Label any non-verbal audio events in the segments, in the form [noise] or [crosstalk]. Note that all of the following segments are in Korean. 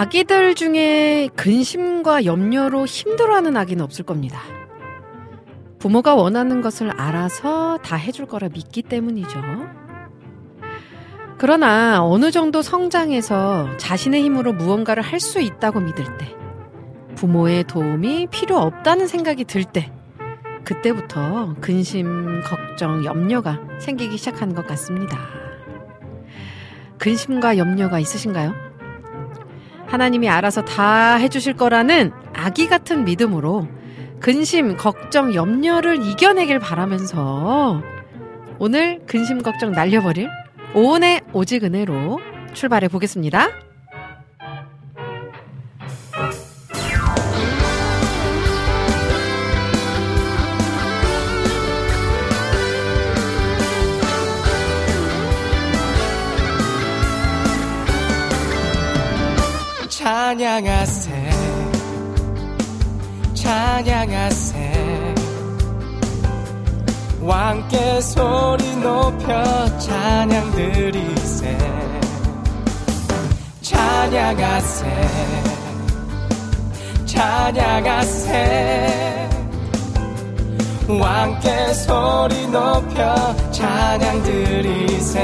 아기들 중에 근심과 염려로 힘들어하는 아기는 없을 겁니다. 부모가 원하는 것을 알아서 다 해줄 거라 믿기 때문이죠. 그러나 어느 정도 성장해서 자신의 힘으로 무언가를 할 수 있다고 믿을 때, 부모의 도움이 필요 없다는 생각이 들 때, 그때부터 근심, 걱정, 염려가 생기기 시작하는 것 같습니다. 근심과 염려가 있으신가요? 하나님이 알아서 다 해주실 거라는 아기 같은 믿음으로 근심, 걱정, 염려를 이겨내길 바라면서 오늘 근심, 걱정 날려버릴 오은의 오직 은혜로 출발해 보겠습니다. 찬양하세. 찬양하세. 왕께 소리 높여 찬양 드리세. 찬양하세. 찬양하세. 왕께 소리 높여 찬양 드리세.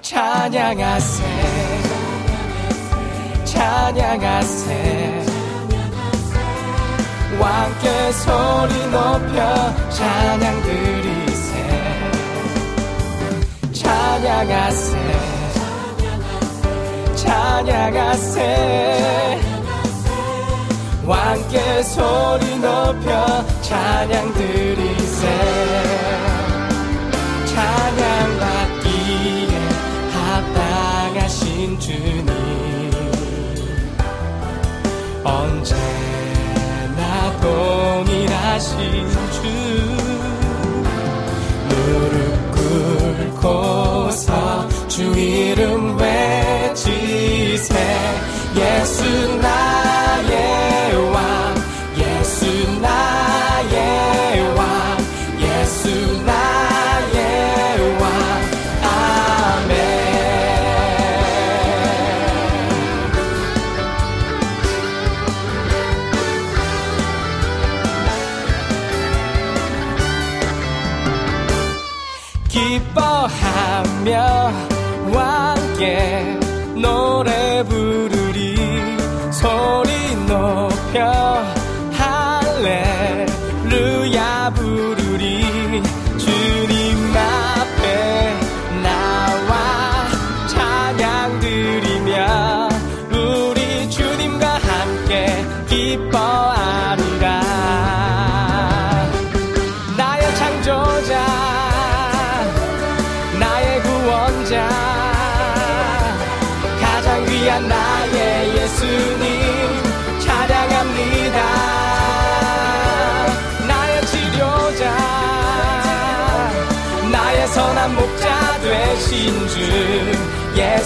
찬양하세 찬양하세. 왕께 소리 높여 찬양 드리세. 찬양하세. 찬양하세. 왕께 소리 높여 찬양 드리세. 찬양 받기에 합당하신 주 언제나 동일하신 주. 무릎 꿇고서 주 이름 외치세. 예수 나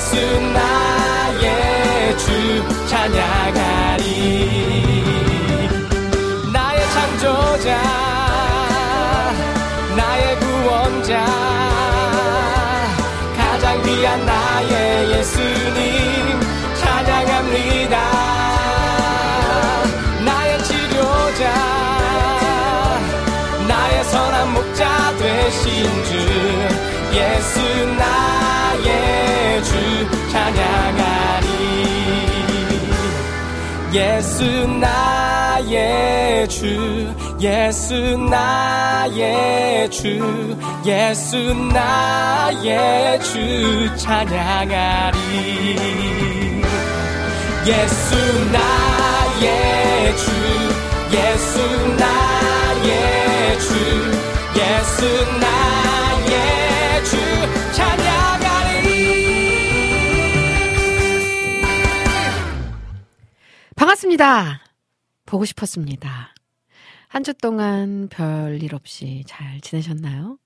예수 나의 주 찬양하리. 나의 창조자 나의 구원자 가장 귀한 나의 예수님 찬양합니다. 나의 치료자 나의 선한 목자 되신 주 예수 나의 주 찬양하리 예수 나의 주 예수 나의 주 예수 나의 주 찬양하리 예수 나의 주 예수 나의 주 예수 나의 반갑습니다. 보고 싶었습니다. 한 주 동안 별일 없이 잘 지내셨나요?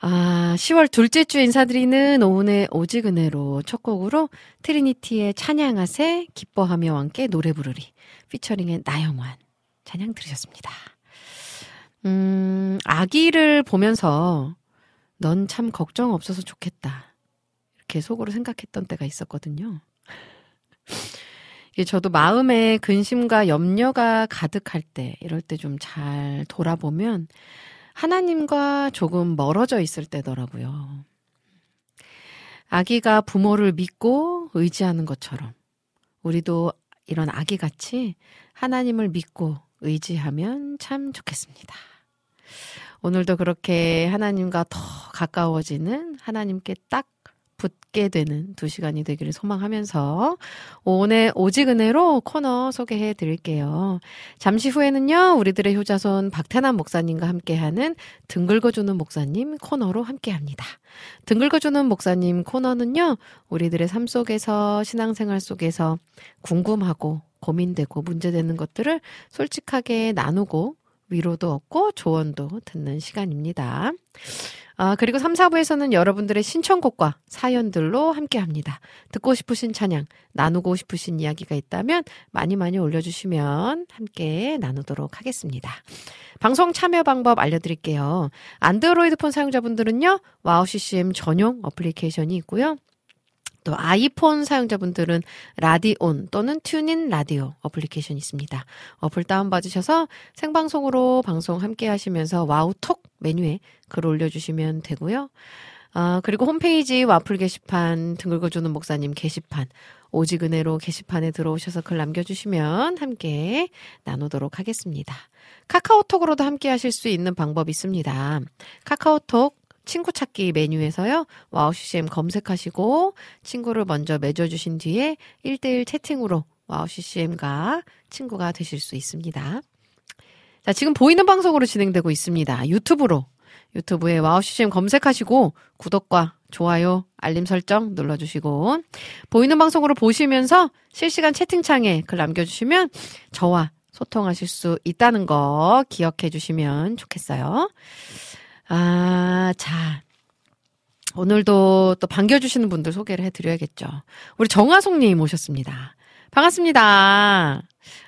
아, 10월 둘째 주 인사드리는 오은의 오지근해로 첫 곡으로 트리니티의 찬양하세 기뻐하며 함께 노래 부르리 피처링의 나영환 찬양 들으셨습니다. 음, 아기를 보면서 넌 참 걱정 없어서 좋겠다. 이렇게 속으로 생각했던 때가 있었거든요. 이게 저도 마음에 근심과 염려가 가득할 때, 이럴 때 좀 잘 돌아보면 하나님과 조금 멀어져 있을 때더라고요. 아기가 부모를 믿고 의지하는 것처럼 우리도 이런 아기 같이 하나님을 믿고 의지하면 참 좋겠습니다. 오늘도 그렇게 하나님과 더 가까워지는 하나님께 딱 붙게 되는 두 시간이 되기를 소망하면서 오늘 오직 은혜로 코너 소개해 드릴게요. 잠시 후에는요, 우리들의 효자손 박태남 목사님과 함께하는 등 긁어주는 목사님 코너로 함께 합니다. 등 긁어주는 목사님 코너는요, 우리들의 삶 속에서, 신앙생활 속에서 궁금하고 고민되고 문제되는 것들을 솔직하게 나누고 위로도 얻고 조언도 듣는 시간입니다. 아, 그리고 3, 4부에서는 여러분들의 신청곡과 사연들로 함께 합니다. 듣고 싶으신 찬양, 나누고 싶으신 이야기가 있다면 많이 많이 올려주시면 함께 나누도록 하겠습니다. 방송 참여 방법 알려드릴게요. 안드로이드 폰 사용자분들은요, 와우 CCM 전용 어플리케이션이 있고요. 또 아이폰 사용자분들은 라디온 또는 TuneIn Radio 어플리케이션이 있습니다. 어플 다운받으셔서 생방송으로 방송 함께 하시면서 와우톡 메뉴에 글 올려주시면 되고요. 아, 그리고 홈페이지 와플 게시판 등 긁어주는 목사님 게시판 오직 은혜로 게시판에 들어오셔서 글 남겨주시면 함께 나누도록 하겠습니다. 카카오톡으로도 함께 하실 수 있는 방법이 있습니다. 카카오톡 친구 찾기 메뉴에서요. 와우 CCM 검색하시고 친구를 먼저 맺어주신 뒤에 1대1 채팅으로 와우 CCM과 친구가 되실 수 있습니다. 자, 지금 보이는 방송으로 진행되고 있습니다. 유튜브로. 유튜브에 와우 CCM 검색하시고 구독과 좋아요, 알림 설정 눌러주시고 보이는 방송으로 보시면서 실시간 채팅창에 글 남겨주시면 저와 소통하실 수 있다는 거 기억해 주시면 좋겠어요. 아, 자. 오늘도 또 반겨주시는 분들 소개를 해드려야겠죠. 우리 정화송님 오셨습니다. 반갑습니다.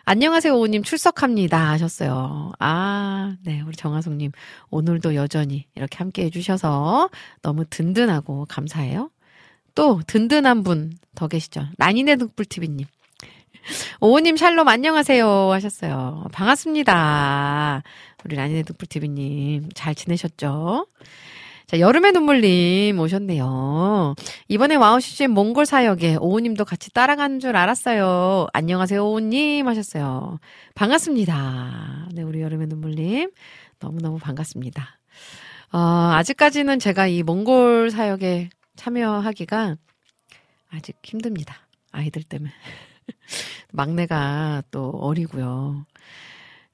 안녕하세요, 오님 출석합니다. 하셨어요. 아, 네, 우리 정화송님. 오늘도 여전히 이렇게 함께 해주셔서 너무 든든하고 감사해요. 또, 든든한 분 더 계시죠. 라니네 득불TV님. 오님 샬롬 안녕하세요 하셨어요. 반갑습니다. 우리 라니네 득불TV님 잘 지내셨죠? 자, 여름의 눈물님 오셨네요. 이번에 와우CCM 몽골 사역에 오우님도 같이 따라가는 줄 알았어요. 안녕하세요, 오우님 하셨어요. 반갑습니다. 네, 우리 여름의 눈물님. 너무너무 반갑습니다. 어, 아직까지는 제가 이 몽골 사역에 참여하기가 아직 힘듭니다. 아이들 때문에. [laughs] 막내가 또 어리고요.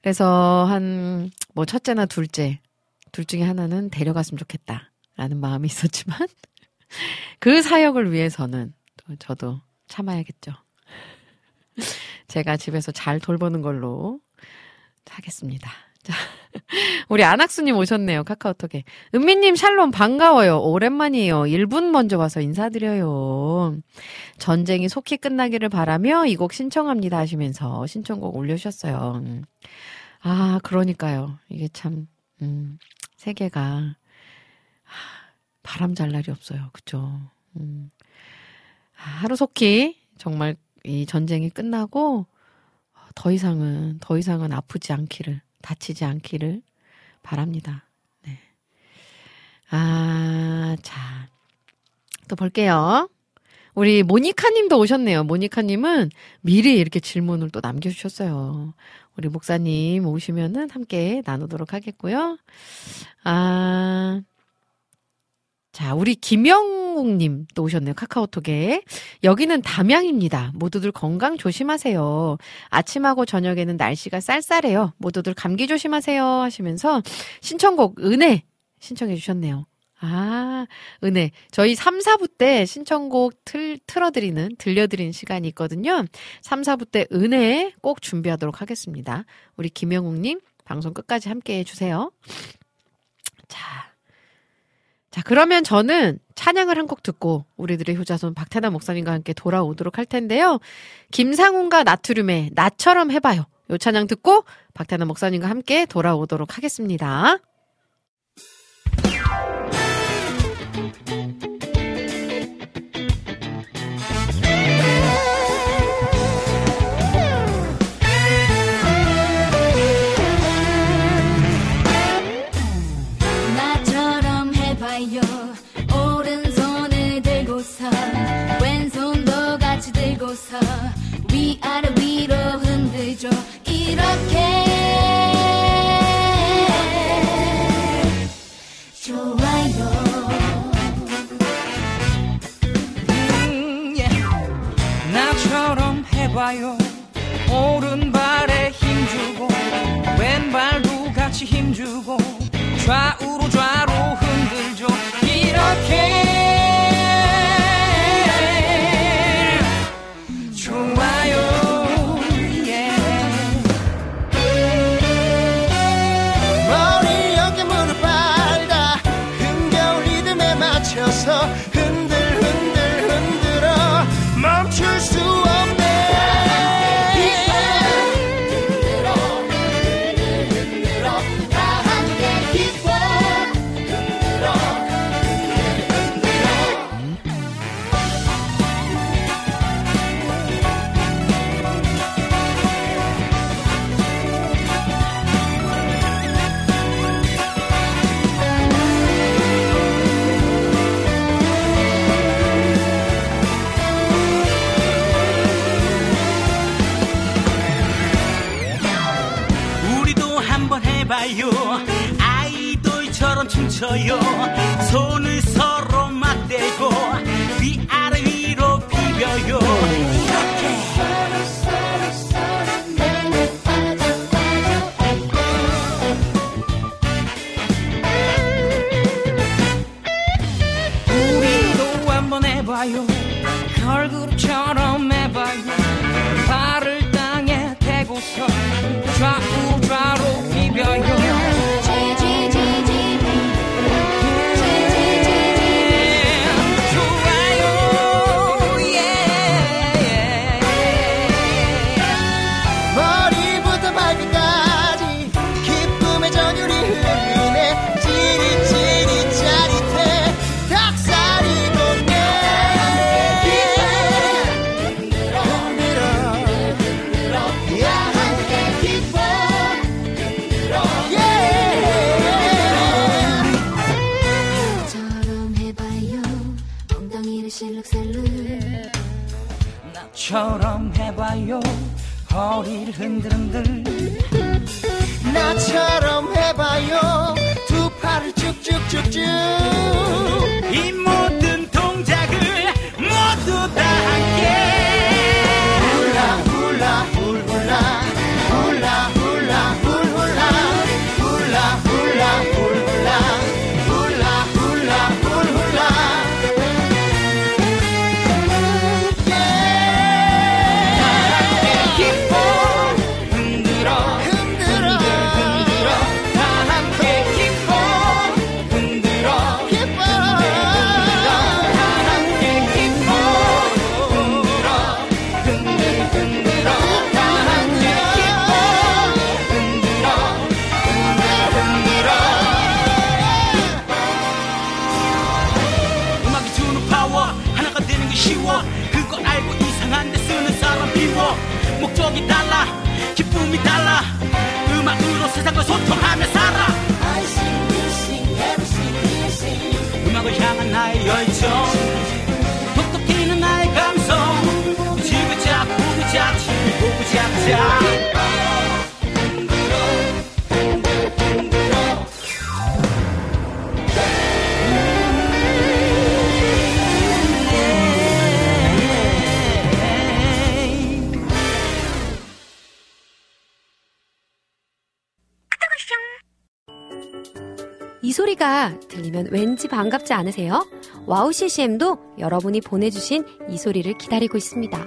그래서 한, 뭐, 첫째나 둘째, 둘 중에 하나는 데려갔으면 좋겠다. 라는 마음이 [laughs] 있었지만, 그 사역을 위해서는 또 저도 참아야겠죠. 제가 집에서 잘 돌보는 걸로 하겠습니다. 자, 우리 안학수님 오셨네요. 카카오톡에. 은미님 샬롬 반가워요. 오랜만이에요. 1분 먼저 와서 인사드려요. 전쟁이 속히 끝나기를 바라며 이 곡 신청합니다 하시면서 신청곡 올려주셨어요. 아, 그러니까요. 이게 참, 음, 세계가, 바람 잘 날이 없어요. 그죠? 음. 하루속히 정말 이 전쟁이 끝나고 더 이상은, 더 이상은 아프지 않기를 다치지 않기를 바랍니다. 네. 아, 자. 또 볼게요. 우리 모니카 님도 오셨네요. 모니카 님은 미리 이렇게 질문을 또 남겨주셨어요. 우리 목사님 오시면은 함께 나누도록 하겠고요. 아, 자, 우리 김영욱님 또 오셨네요. 카카오톡에. 여기는 담양입니다. 모두들 건강 조심하세요. 아침하고 저녁에는 날씨가 쌀쌀해요. 모두들 감기 조심하세요. 하시면서 신청곡 은혜 신청해 주셨네요. 아, 은혜. 저희 3, 4부 때 신청곡 틀, 틀어드리는, 들려드리는 시간이 있거든요. 3, 4부 때 은혜 꼭 준비하도록 하겠습니다. 우리 김영욱님, 방송 끝까지 함께 해주세요. 자. 자, 그러면 저는 찬양을 한 곡 듣고 우리들의 효자손 박태나 목사님과 함께 돌아오도록 할 텐데요. 김상훈과 나트륨의 나처럼 해봐요. 요 찬양 듣고 박태나 목사님과 함께 돌아오도록 하겠습니다. 위아 이 소리가 들리면 왠지 반갑지 않으세요? 와우 CCM도 여러분이 보내주신 이 소리를 기다리고 있습니다.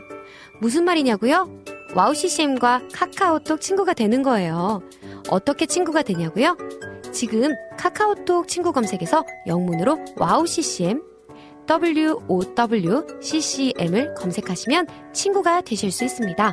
무슨 말이냐고요? 와우 CCM과 카카오톡 친구가 되는 거예요. 어떻게 친구가 되냐고요? 지금 카카오톡 친구 검색에서 영문으로 와우 CCM WOWCCM을 검색하시면 친구가 되실 수 있습니다.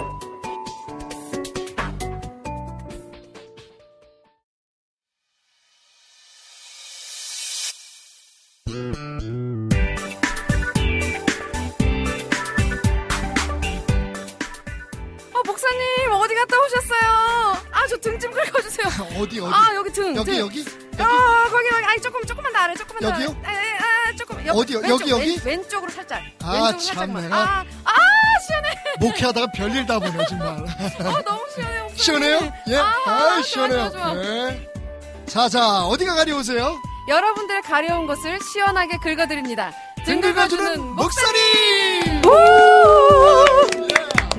갔다 오셨어요? 아, 저 등 좀 긁어주세요. [laughs] 어디 어디? 아, 여기 등. 여기 등. 여기 여기 아, 거기, 거기. 아니, 조금, 조금만 더 아래, 조금만 더 여기요? 에, 에, 아, 조금. 여기, 어디요? 왼쪽, 여기, 여기? 왼, 왼쪽으로 살짝. 아, 왼쪽으로. 참네. 아, 아, 시원해. 목회하다가 별일 다 보네 정말. 어, [laughs] 너무 시원해, 목사님. 시원해요? 예. 아, 아, 좋아, 시원해요. 좋아, 좋아. 예. 자, 자, 어디가 가려우세요? 여러분들의 가려운 곳을 시원하게 긁어드립니다. 등등 긁어주는 목사님! 목사님!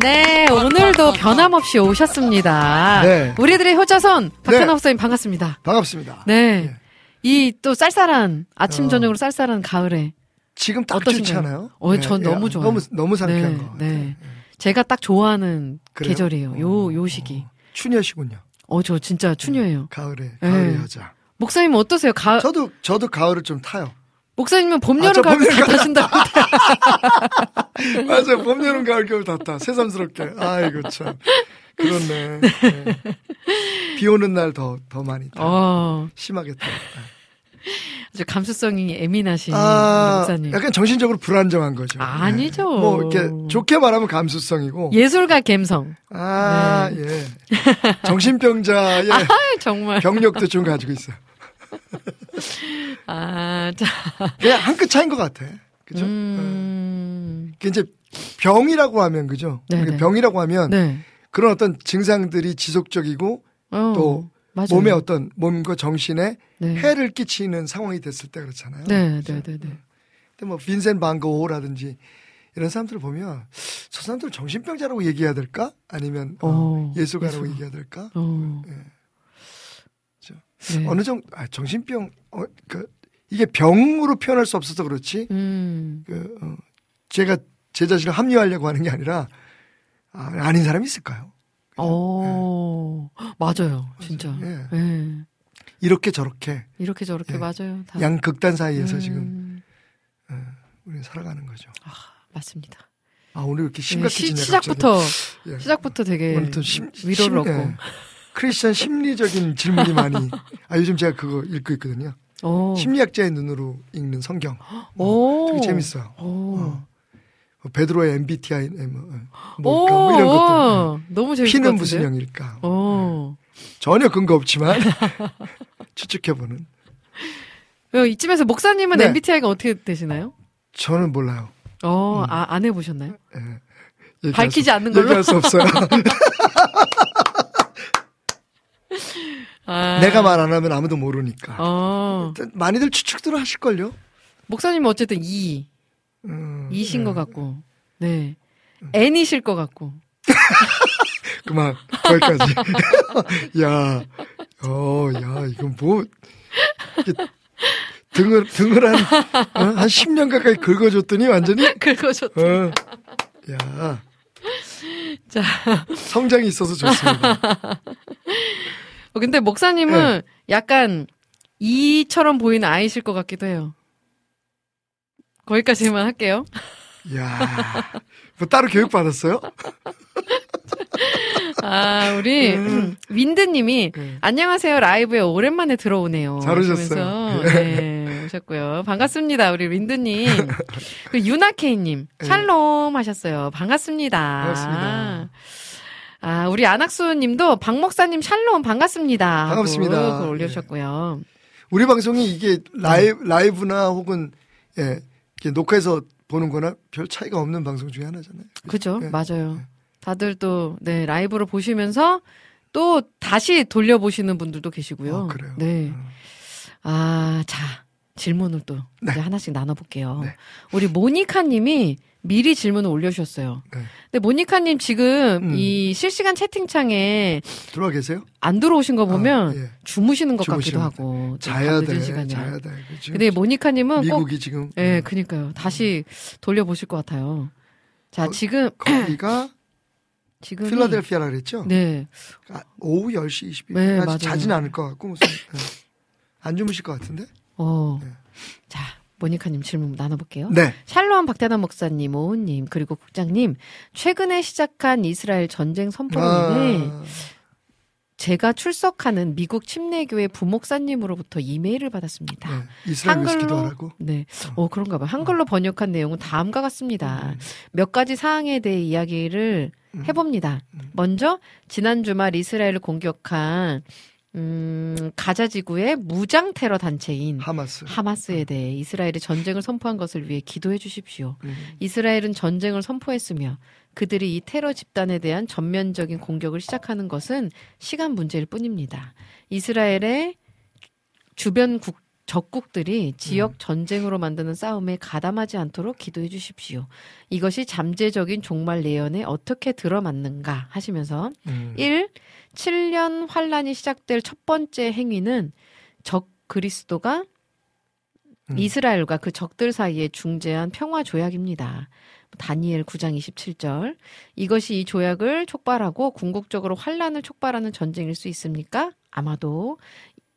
네, 오늘도 변함없이 오셨습니다. 네. 우리들의 효자선 박현아 네. 목사님 반갑습니다. 반갑습니다. 네. 예. 이또 쌀쌀한 아침 어. 저녁으로 쌀쌀한 가을에 지금 딱? 좋지 않아요? 어, 전 너무 좋아요. 너무 너무 상쾌한 네, 거. 네. 제가 딱 좋아하는 그래요? 계절이에요. 요, 어, 요 시기. 추녀시군요. 어, 저 진짜 추녀예요. 가을에 네. 가을의 여자. 목사님 어떠세요? 가, 저도 저도 가을을 좀 타요. 목사님은 봄, 아, 여름, 저 가을 봄, 다 여름, 타신다고. 맞아, 봄, 여름, 가을, 겨울 다 타. 새삼스럽게. 아이고 참. 그렇네. 네. 비 오는 날 더 더 많이 타. 어, 심하게 타. 아주 감수성이 예민하신 아, 목사님. 약간 정신적으로 불안정한 거죠. 아니죠. 네. 뭐 이렇게 좋게 말하면 감수성이고. 예술가 감성. 아, 네. 예. 정신병자의 [laughs] 아, 정말. 병력도 좀 가지고 있어요. [laughs] 아, 자. 그냥 한 끗 차인 것 같아. 그죠? 음, 그 이제 병이라고 하면 그죠? 네네. 그러니까 병이라고 하면 네. 그런 어떤 증상들이 지속적이고 어, 또 맞아요. 몸의 어떤 몸과 정신에 네. 해를 끼치는 상황이 됐을 때 그렇잖아요. 네, 네, 네, 네. 근데 뭐 빈센 반고라든지 이런 사람들을 보면 저 사람들 정신병자라고 얘기해야 될까? 아니면 어, 어, 예술가라고 예술가. 얘기해야 될까? 어. 네. 어느 정도 아, 정신병 어, 그 이게 병으로 표현할 수 없어서 그렇지. 음, 그 어, 제가 제 자신을 합리화하려고 하는 게 아니라 아, 아닌 사람이 있을까요? 어, 맞아요. 진짜. 예. 예. 이렇게 저렇게 이렇게 저렇게 예. 맞아요. 다. 양 극단 사이에서 음, 지금 우리는 살아가는 거죠. 맞습니다. 아 오늘 이렇게 예, 심각해지네. 시, 시작부터, 갑자기. 예. 시작부터 되게 심, 위로를 심- 얻고. 예. 크리스천 심리적인 질문이 많이. [laughs] 아 요즘 제가 그거 읽고 있거든요. 오. 심리학자의 눈으로 읽는 성경. 오. 되게 재밌어요. 오. 어. 뭐 베드로의 MBTI 뭐, 어, 오, 뭘까 뭐 이런 것들. 오, 너무 재밌을 것 피는? 무슨 영일까? 오. 전혀 근거 없지만 [laughs] 추측해보는. 어, 이쯤에서 목사님은 네. MBTI가 어떻게 되시나요? 저는 몰라요. 어, 아, 안 해보셨나요? 예. 얘기할 밝히지 수- 않는 걸로? 얘기할 수 없어요. [laughs] 아. 내가 말 안 하면 아무도 모르니까. 어. 많이들 추측들을 하실걸요? 목사님은 어쨌든 E. 음, E신 예. 것 같고. 네. N이실 것 같고. [laughs] 그만, 거기까지. [laughs] 야, 어, 야, 이건 뭐, 등을, 등을 한, 어? 한 10년 가까이 긁어줬더니 완전히, [laughs] 긁어줬. 어, 야. 자. 성장이 있어서 좋습니다. 어, 근데 목사님은 네. 약간 E처럼 보이는 아이실 것 같기도 해요. 거기까지만 할게요. 야 뭐 따로 교육 받았어요? [laughs] 아, 우리 음. 윈드님이 네. 안녕하세요 라이브에 오랜만에 들어오네요. 잘 오셨어요. 네, 오셨고요. 반갑습니다, 우리 윈드님. [laughs] 그 유나케이님 네. 샬롬 하셨어요. 반갑습니다. 반갑습니다. 아, 우리 안학수 님도 박 목사님 샬롬 반갑습니다. 반갑습니다. 글 올려주셨고요. 우리 방송이 이게 라이브, 라이브나 혹은, 예, 이렇게 녹화해서 보는 거나 별 차이가 없는 방송 중에 하나잖아요. 그죠? 네. 맞아요. 다들 또, 네, 라이브로 보시면서 또 다시 돌려보시는 분들도 계시고요. 어, 그래요? 네. 음. 아, 자, 질문을 또 네. 하나씩 나눠볼게요. 네. 우리 모니카님이 미리 질문을 올려주셨어요. 네. 근데 모니카님 지금 음. 이 실시간 채팅창에 들어와 계세요? 안 들어오신 거 보면 아, 예. 주무시는 것 같기도 주무시는 하고 좀 자야 돼. 시간이라. 자야 돼. 지금 근데 모니카님은 꼭 미국이 지금. 예, 음, 그니까요. 다시 돌려보실 것 같아요. 자, 어, 지금 거기가 [clears throat] 지금 필라델피아라 그랬죠? 네. 아, 오후 10시 20분. 네. 자진 않을 것 같고, 무슨. 예. 안 주무실 것 같은데? 어. 네. 자, 모니카님 질문 나눠볼게요. 네. 샬롬 박대남 목사님, 오은님, 그리고 국장님, 최근에 시작한 이스라엘 전쟁 선포로 인해 아, 제가 출석하는 미국 침례교회 부목사님으로부터 이메일을 받았습니다. 네. 기도하라고? 네. 어, 그런가 봐요. 한글로 번역한 내용은 다음과 같습니다. 음. 몇 가지 사항에 대해 이야기를 음. 해봅니다. 음. 먼저, 지난 주말 이스라엘을 공격한, 음, 가자 지구의 무장 테러 단체인 하마스. 하마스에 대해 이스라엘이 전쟁을 선포한 것을 위해 기도해 주십시오. 음. 이스라엘은 전쟁을 선포했으며 그들이 이 테러 집단에 대한 전면적인 공격을 시작하는 것은 시간 문제일 뿐입니다. 이스라엘의 주변 국, 적국들이 지역 전쟁으로 만드는 싸움에 가담하지 않도록 기도해 주십시오. 이것이 잠재적인 종말 예언에 어떻게 들어맞는가 하시면서 음. 1. 7년 환란이 시작될 첫 번째 행위는 적 그리스도가 음. 이스라엘과 그 적들 사이에 중재한 평화 조약입니다. 다니엘 9장 27절. 이것이 이 조약을 촉발하고 궁극적으로 환란을 촉발하는 전쟁일 수 있습니까? 아마도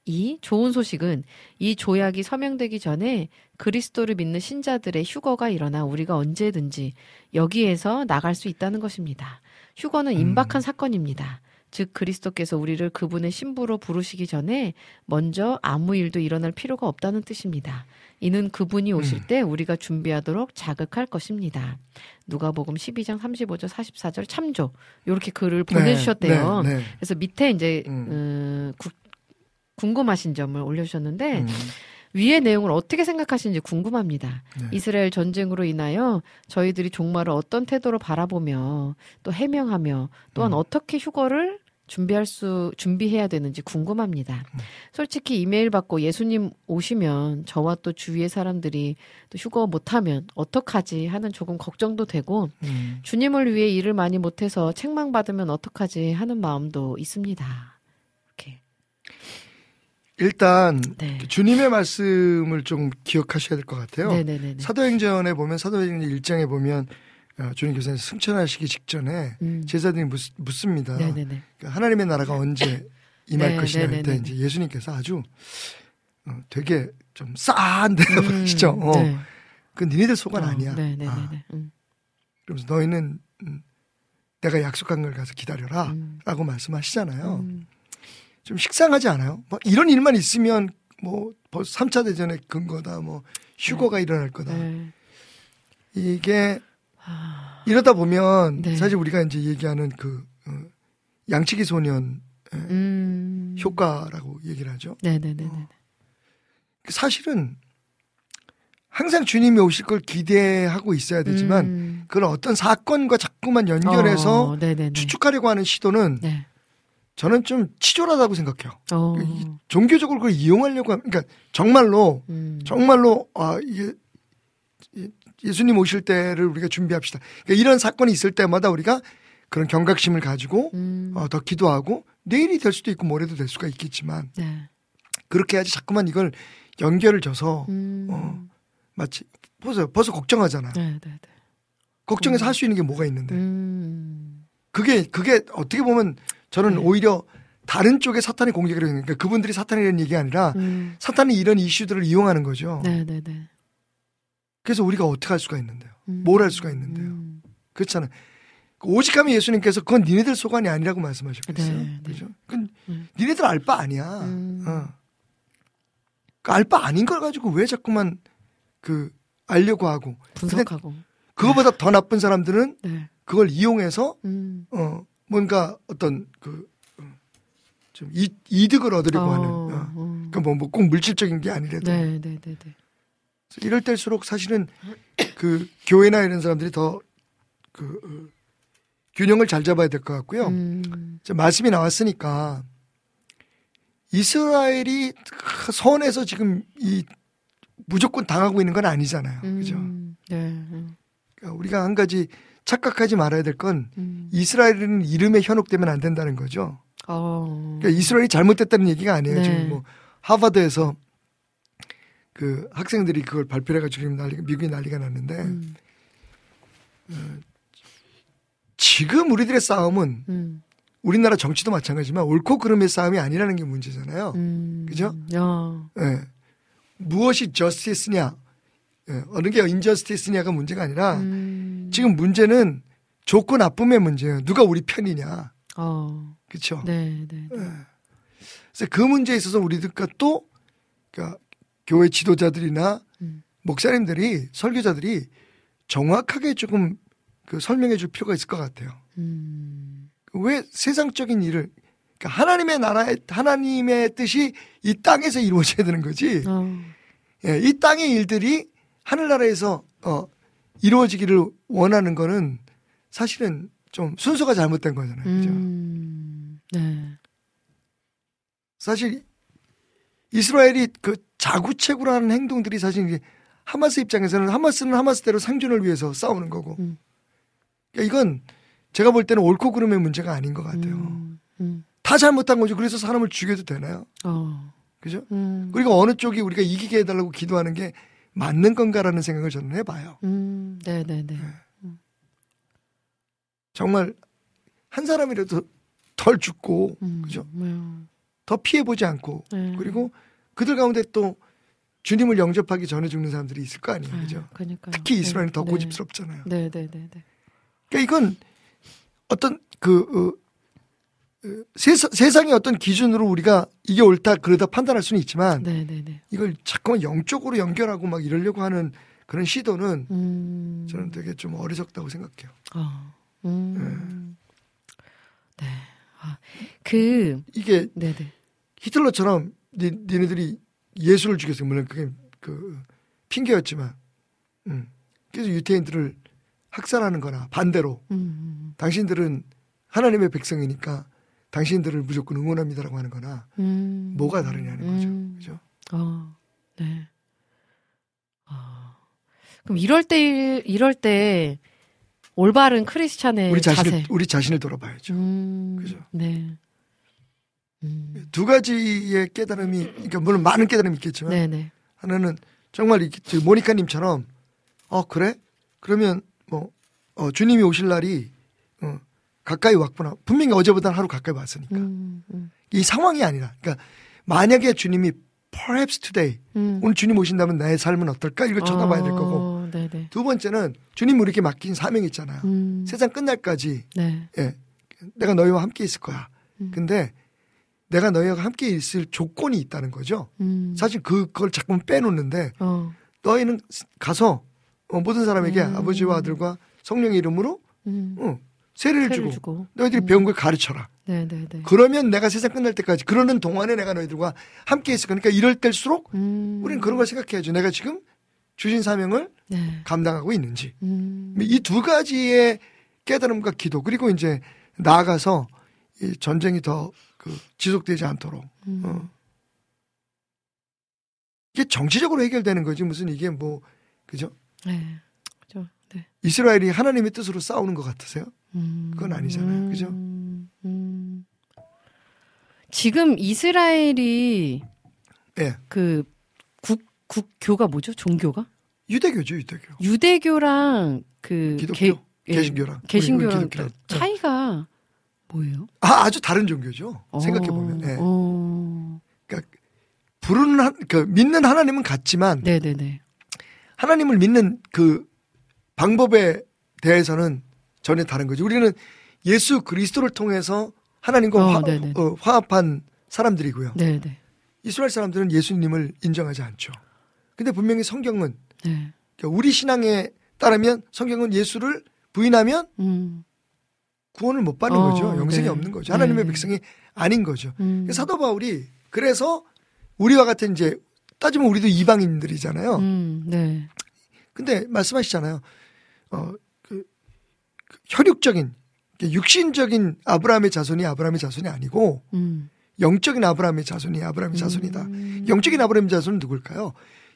이 좋은 소식은 이 조약이 서명되기 전에 그리스도를 믿는 신자들의 휴거가 일어나 우리가 언제든지 여기에서 나갈 수 있다는 것입니다. 휴거는 임박한 사건입니다. 즉 그리스도께서 우리를 그분의 신부로 부르시기 전에 먼저 아무 일도 일어날 필요가 없다는 뜻입니다. 이는 그분이 오실 때 우리가 준비하도록 자극할 것입니다. 누가복음 12장 35절 44절 참조 이렇게 글을 보내주셨대요. 네, 네, 네. 그래서 밑에 이제 음. 음, 구- 궁금하신 점을 올려주셨는데 음. 위의 내용을 어떻게 생각하시는지 궁금합니다. 네. 이스라엘 전쟁으로 인하여 저희들이 종말을 어떤 태도로 바라보며 또 해명하며 또한 음. 어떻게 휴거를 준비할 수 준비해야 되는지 궁금합니다. 음. 솔직히 이메일 받고 예수님 오시면 저와 또 주위의 사람들이 또 휴거 못하면 어떡하지 하는 조금 걱정도 되고 음. 주님을 위해 일을 많이 못해서 책망 받으면 어떡하지 하는 마음도 있습니다. 이렇게. 일단 네. 주님의 말씀을 좀 기억하셔야 될 것 같아요. 네네네. 사도행전에 보면 사도행전 1장에 보면 어, 주님께서 승천하시기 직전에 음. 제자들이 묻. 네네네. 그러니까 하나님의 나라가 언제 임할 네, 것이냐 할때 네네네. 이제 예수님께서 아주 어, 되게 좀 싸한 대답하시죠. 음, 어. 네. 그 니네들 속은 어, 아니야. 네네네. 아, 음, 그러면서 너희는 음, 내가 약속한 걸 가서 기다려라. 음. 라고 말씀하시잖아요. 음. 좀 식상하지 않아요? 뭐 이런 일만 있으면 뭐 벌써 3차 대전의 근거다. 뭐 휴거가 일어날 거다. 네. 이게 아, 이러다 보면 네. 사실 우리가 이제 얘기하는 그 어, 양치기 소년 음. 효과라고 얘기를 하죠. 네네네. 어. 사실은 항상 주님이 오실 걸 기대하고 있어야 되지만 음. 그걸 어떤 사건과 자꾸만 연결해서 어. 추측하려고 하는 시도는 네. 저는 좀 치졸하다고 생각해요. 어. 이- 종교적으로 그걸 이용하려고 하면 그러니까 정말로 음. 정말로 아 이게 예- 예수님 오실 때를 우리가 준비합시다. 그러니까 이런 사건이 있을 때마다 우리가 그런 경각심을 가지고 음. 어, 더 기도하고 내일이 될 수도 있고 모레도 될 수가 있겠지만 네. 그렇게 해야지 자꾸만 이걸 연결을 줘서 음. 어. 마치 벌써 벌써 걱정하잖아. 네네네. 걱정해서 할 수 있는 게 뭐가 있는데 음. 그게 그게 어떻게 보면 저는 네. 오히려 다른 쪽에 사탄의 하는 그러니까 그분들이 사탄이라는 얘기 아니라 음. 사탄이 이런 이슈들을 이용하는 거죠. 네 네 네. 그래서 우리가 어떻게 할 수가 있는데요? 음. 뭘할 수가 있는데요? 음. 그렇잖아요. 그 오직하면 예수님께서 그건 니네들 소관이 아니라고 말씀하셨겠어요. 네, 네. 그죠? 그건 음. 니네들 알 바 아니야. 음. 어. 그 알바 아닌 걸 가지고 왜 자꾸만 그 알려고 하고. 분석하고. 그거보다 더 나쁜 사람들은 네. 그걸 이용해서 음. 어 뭔가 어떤 그 좀 이득을 얻으려고 하는. 어. 어. 그러니까 뭐, 뭐꼭 물질적인 게 아니라도 네, 네, 네, 네. 이럴 때일수록 사실은 그 교회나 이런 사람들이 더그 어, 균형을 잘 잡아야 될 것 같고요. 음. 말씀이 나왔으니까 이스라엘이 선에서 지금 이 무조건 당하고 있는 건 아니잖아요. 그죠? 음. 네. 음. 그러니까 우리가 한 가지 착각하지 말아야 될건 음. 이스라엘은 이름에 현혹되면 안 된다는 거죠. 어. 그러니까 이스라엘이 잘못됐다는 얘기가 아니에요. 네. 지금 뭐 하버드에서 그 학생들이 그걸 발표해가지고 지금 난리가 미국이 난리가 났는데 음. 지금 우리들의 싸움은 음. 우리나라 정치도 마찬가지지만 옳고 그름의 싸움이 아니라는 게 문제잖아요. 음. 그죠? 야. 예. 무엇이 저스티스냐, 예. 어느 게 인저스티스냐가 문제가 아니라 음. 지금 문제는 좋고 나쁨의 문제예요. 누가 우리 편이냐, 어. 그렇죠? 네, 네. 네. 그래서 그 문제에 있어서 우리들과 또 그러니까 교회 지도자들이나 음. 목사님들이 설교자들이 정확하게 조금 그 설명해 줄 필요가 있을 것 같아요. 음. 왜 세상적인 일을 그러니까 하나님의 나라의 하나님의 뜻이 이 땅에서 이루어져야 되는 거지. 어. 예, 이 땅의 일들이 하늘나라에서 어, 이루어지기를 원하는 거는 사실은 좀 순서가 잘못된 거잖아요. 그죠? 음. 네. 사실 이스라엘이 그 자구체구라는 행동들이 사실 이게 하마스 입장에서는 하마스는 하마스대로 생존을 위해서 싸우는 거고. 음. 그러니까 이건 제가 볼 때는 옳고 그름의 문제가 아닌 것 같아요. 음. 음. 다 잘못한 거죠. 그래서 사람을 죽여도 되나요? 어. 그죠? 음. 그리고 어느 쪽이 우리가 이기게 해달라고 기도하는 게 맞는 건가라는 생각을 저는 해봐요. 음. 네, 네, 네. 정말 한 사람이라도 덜 죽고 음. 그죠? 네. 더 피해 보지 않고 네. 그리고 그들 가운데 또 주님을 영접하기 전에 죽는 사람들이 있을 거 아니에요, 아, 그죠? 그러니까요. 특히 이스라엘은 더 네. 고집스럽잖아요. 네, 네, 네, 네. 그러니까 이건 어떤 그 어, 어, 세상, 세상의 어떤 기준으로 우리가 이게 옳다 그러다 판단할 수는 있지만 네, 네, 네. 이걸 자꾸만 영적으로 연결하고 막 이러려고 하는 그런 시도는 음. 저는 되게 좀 어리석다고 생각해요. 아. 음. 네. 아, 그 이게 네, 네. 히틀러처럼 니, 니네들이 예수를 죽였어요. 물론 그게 그 핑계였지만, 음. 그래서 유태인들을 학살하는 거나 반대로 음. 당신들은 하나님의 백성이니까 당신들을 무조건 응원합니다라고 하는 거나 음. 뭐가 다르냐는 거죠. 음. 그죠? 아, 네. 아. 그럼 이럴 때 이럴 때 올바른 크리스찬의 우리 자신을 네, 자세. 우리 자신을 돌아봐야죠. 음. 그죠. 네. 음. 두 가지의 깨달음이 그러니까 물론 많은 깨달음이 있겠지만 네, 네. 하나는 정말 저 모니카님처럼 어 그래? 그러면 뭐 어, 주님이 오실 날이 어, 가까이 왔구나. 분명히 어제보다 하루 가까이 왔으니까 음. 음. 이 상황이 아니라 그러니까 만약에 주님이 perhaps today 음. 오늘 주님 오신다면 나의 삶은 어떨까 이걸 쳐다봐야 될 거고 어. 두 번째는 주님 우리에게 맡긴 사명이 있잖아요. 음. 세상 끝날까지 네. 예, 내가 너희와 함께 있을 거야. 음. 근데 내가 너희와 함께 있을 조건이 있다는 거죠. 음. 사실 그- 그걸 자꾸 빼놓는데 어. 너희는 가서 어, 모든 사람에게 음. 아버지와 아들과 성령의 이름으로 음. 어, 세례를 세를 주고, 주고. 너희들이 음. 배운 걸 가르쳐라. 네, 네, 네. 그러면 내가 세상 끝날 때까지 그러는 동안에 내가 너희들과 함께 있을 거니까 이럴 때일수록 음. 우리는 그런 걸 생각해야죠. 내가 지금 주신 사명을 네. 감당하고 있는지. 음. 이두 가지의 깨달음과 기도 그리고 이제 나아가서 이 전쟁이 더그 지속되지 않도록 음. 어. 이게 정치적으로 해결되는 거지 무슨 이게 뭐 그죠 네. 그죠. 네. 이스라엘이 하나님의 뜻으로 싸우는 것 같으세요? 음. 그건 아니잖아요. 그죠? 음. 음. 지금 이스라엘이 예그 국, 국교가 뭐죠? 종교가? 유대교죠 유대교 유대교랑 그 기독교 개- 예, 개신교랑 개신교랑. 차이가 뭐예요? 아 아주 다른 종교죠 생각해 보면 예. 어. 그러니까 부르는 한, 그 믿는 하나님은 같지만 네, 네, 네. 하나님을 믿는 그 방법에 대해서는 전혀 다른 거죠. 우리는 예수 그리스도를 통해서 하나님과 어, 화, 네네. 어, 화합한 사람들이고요. 네, 네. 이스라엘 사람들은 예수님을 인정하지 않죠. 근데 분명히 성경은 네. 그러니까 우리 신앙에 따르면 성경은 예수를 부인하면 음. 구원을 못 받는 어, 거죠. 영생이 네. 없는 거죠. 하나님의 네. 백성이 아닌 거죠. 음. 사도 바울이 그래서 우리와 같은 이제 따지면 우리도 이방인들이잖아요. 음, 네. 근데 말씀하시잖아요. 어, 그, 그 혈육적인, 육신적인 아브라함의 자손이 아브라함의 자손이 아니고 음. 영적인 아브라함의 자손이 아브라함의 자손이다. 영적인 아브라함의 자손은 누굴까요?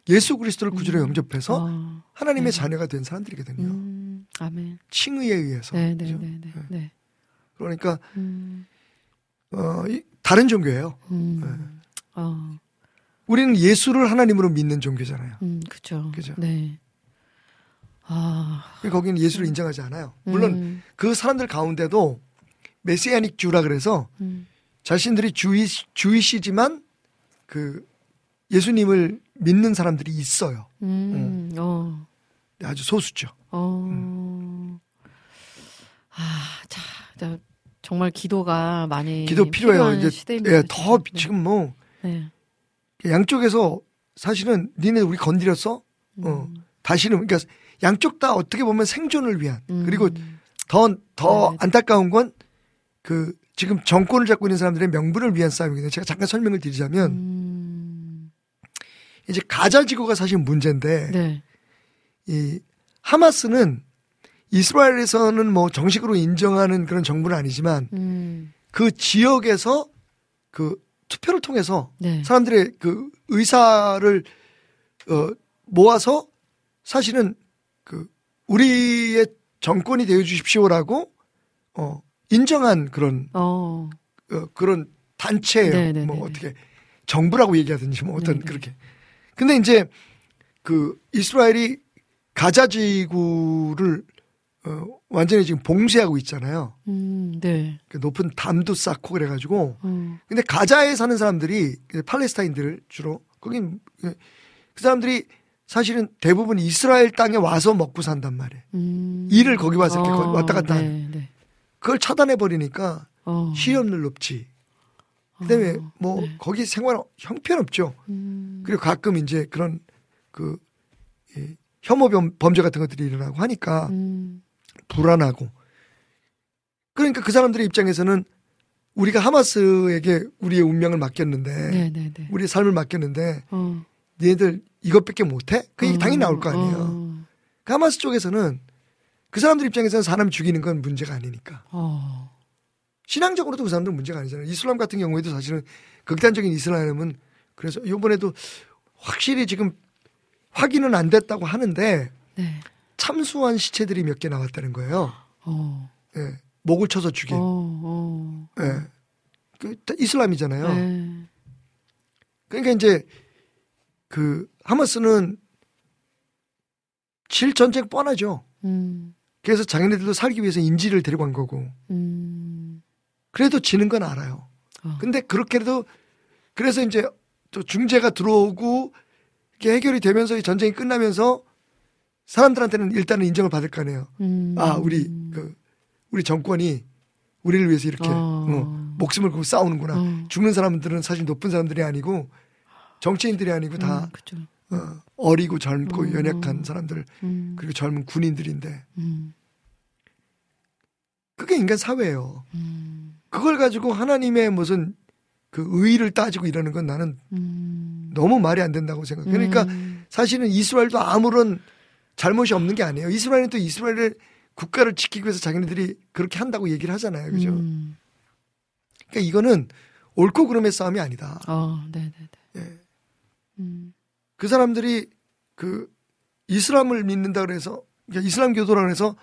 예수 그리스도를 구주로 영접해서 어. 하나님의 자녀가 된 사람들이거든요. 음. 아멘. 칭의에 의해서. 네, 네, 그죠? 네, 네. 네. 그러니까 음. 어, 이- 다른 종교예요. 음. 어. 우리는 예수를 하나님으로 믿는 종교잖아요. 음, 그죠. 그죠. 네. 아. 거기는 예수를 인정하지 않아요. 물론 음. 그 사람들 가운데도 메시아닉 주라 그래서 음. 자신들이 주이 주이시지만 그 예수님을 믿는 사람들이 있어요. 음. 어. 아주 소수죠. 어. 음. 아, 자, 자, 정말 기도가 많이 기도 필요해요. 이제 시대입니다. 예, 더 지금. 네. 지금 뭐 네. 양쪽에서 사실은 니네 우리 건드렸어? 어. 음. 다시는 그러니까 양쪽 다 어떻게 보면 생존을 위한 음. 그리고 더더 네. 안타까운 건 그 지금 정권을 잡고 있는 사람들의 명분을 위한 싸움이거든요. 제가 잠깐 설명을 드리자면 음. 이제 가자 지구가 사실 문제인데 네. 이 하마스는 이스라엘에서는 뭐 정식으로 인정하는 그런 정부는 아니지만 음. 그 지역에서 그 투표를 통해서 네. 사람들의 그 의사를 어 모아서 사실은 그 우리의 정권이 되어 주십시오라고 어 인정한 그런 어. 어, 그런 단체예요. 네네네네. 뭐 어떻게 정부라고 얘기하든지 뭐 어떤 네네. 그렇게. 근데 이제 그 이스라엘이 가자 지구를 어, 완전히 지금 봉쇄하고 있잖아요. 음. 네. 그 높은 담도 쌓고 그래가지고. 음. 근데 가자에 사는 사람들이 그 팔레스타인들 주로 거긴 그 사람들이 사실은 대부분 이스라엘 땅에 와서 먹고 산단 말이에요. 음. 일을 거기 와서 이렇게 어, 왔다 갔다 네, 하는. 네. 그걸 차단해 버리니까 어. 시험률 높지. 그다음에 어, 뭐 네. 거기 생활 형편없죠. 음. 그리고 가끔 이제 그런 그 이, 혐오 범- 범죄 같은 것들이 일어나고 하니까 음. 불안하고 그러니까 그 사람들의 입장에서는 우리가 하마스에게 우리의 운명을 맡겼는데 네, 네, 네. 우리의 삶을 맡겼는데 어. 얘네들 이것밖에 못해? 그 얘기 당연히 나올 거 아니에요. 어. 그 하마스 쪽에서는 그 사람들 입장에서는 사람 죽이는 건 문제가 아니니까 어. 신앙적으로도 그 사람들은 문제가 아니잖아요. 이슬람 같은 경우에도 사실은 극단적인 이슬람은 그래서 이번에도 확실히 지금 확인은 안 됐다고 하는데 네. 참수한 시체들이 몇 개 나왔다는 거예요. 어. 예. 목을 쳐서 죽인. 어. 어. 예. 그 이슬람이잖아요. 네. 그러니까 이제 그 하마스는 질 전쟁 뻔하죠. 음. 그래서 자기네들도 살기 위해서 인지를 데려간 거고. 음. 그래도 지는 건 알아요. 어. 근데 그렇게도 그래서 이제 또 중재가 들어오고 이게 해결이 되면서 이 전쟁이 끝나면서 사람들한테는 일단은 인정을 받을 거 아니에요. 음. 아, 우리 그 우리 정권이 우리를 위해서 이렇게 어. 어, 목숨을 걸고 싸우는구나. 어. 죽는 사람들은 사실 높은 사람들이 아니고 정치인들이 아니고 다 음. 어, 어리고 젊고 음. 연약한 사람들 음. 그리고 젊은 군인들인데 음. 그게 인간 사회예요. 음. 그걸 가지고 하나님의 무슨 그 의의를 따지고 이러는 건 나는 음. 너무 말이 안 된다고 생각해요. 그러니까 음. 사실은 이스라엘도 아무런 잘못이 없는 게 아니에요. 이스라엘은 또 이스라엘의 국가를 지키기 위해서 자기네들이 그렇게 한다고 얘기를 하잖아요. 그죠? 음. 그러니까 이거는 옳고 그름의 싸움이 아니다. 어, 네, 네, 네. 예. 음. 그 사람들이 그 이슬람을 믿는다 그래서 그러니까 이슬람 교도라 그래서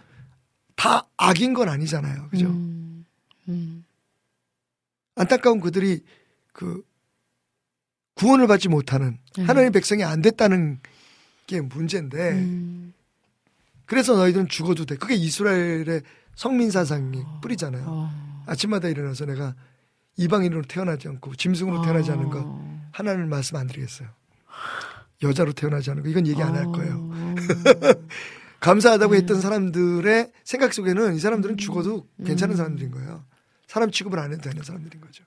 다 악인 건 아니잖아요. 그죠? 음. 음. 안타까운 그들이 그 구원을 받지 못하는 네. 하나님의 백성이 안 됐다는 게 문제인데 음. 그래서 너희들은 죽어도 돼. 그게 이스라엘의 성민 사상이 뿌리잖아요. 어. 아침마다 일어나서 내가 이방인으로 태어나지 않고 짐승으로 태어나지 않는 거 어. 하나님 말씀 안 드리겠어요. 여자로 태어나지 않은 거 이건 얘기 안 할 거예요. 어. [laughs] 감사하다고 음. 했던 사람들의 생각 속에는 이 사람들은 죽어도 괜찮은 음. 사람들인 거예요. 사람 취급을 안 해도 되는 사람들인 거죠.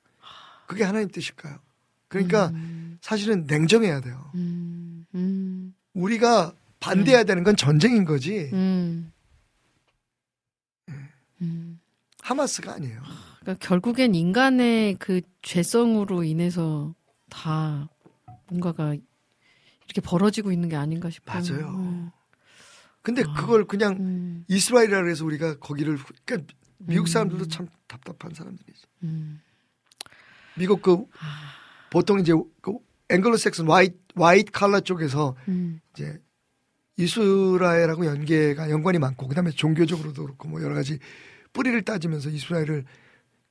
그게 하나님 뜻일까요? 그러니까 사실은 냉정해야 돼요. 음, 음, 우리가 반대해야 되는 건 전쟁인 거지 음. 음. 하마스가 아니에요. 그러니까 결국엔 인간의 그 죄성으로 인해서 다 뭔가가 이렇게 벌어지고 있는 게 아닌가 싶어요. 맞아요. 음, 근데 그걸 그냥 음, 이스라엘이라 그래서 우리가 거기를 그러니까 미국 음. 사람들도 참 답답한 사람들이지. 음. 미국 그 보통 이제 그 앵글로색슨 와이트 와이트 칼라 쪽에서 음. 이제 이스라엘하고 연계가 연관이 많고 그다음에 종교적으로도 그렇고 뭐 여러 가지 뿌리를 따지면서 이스라엘을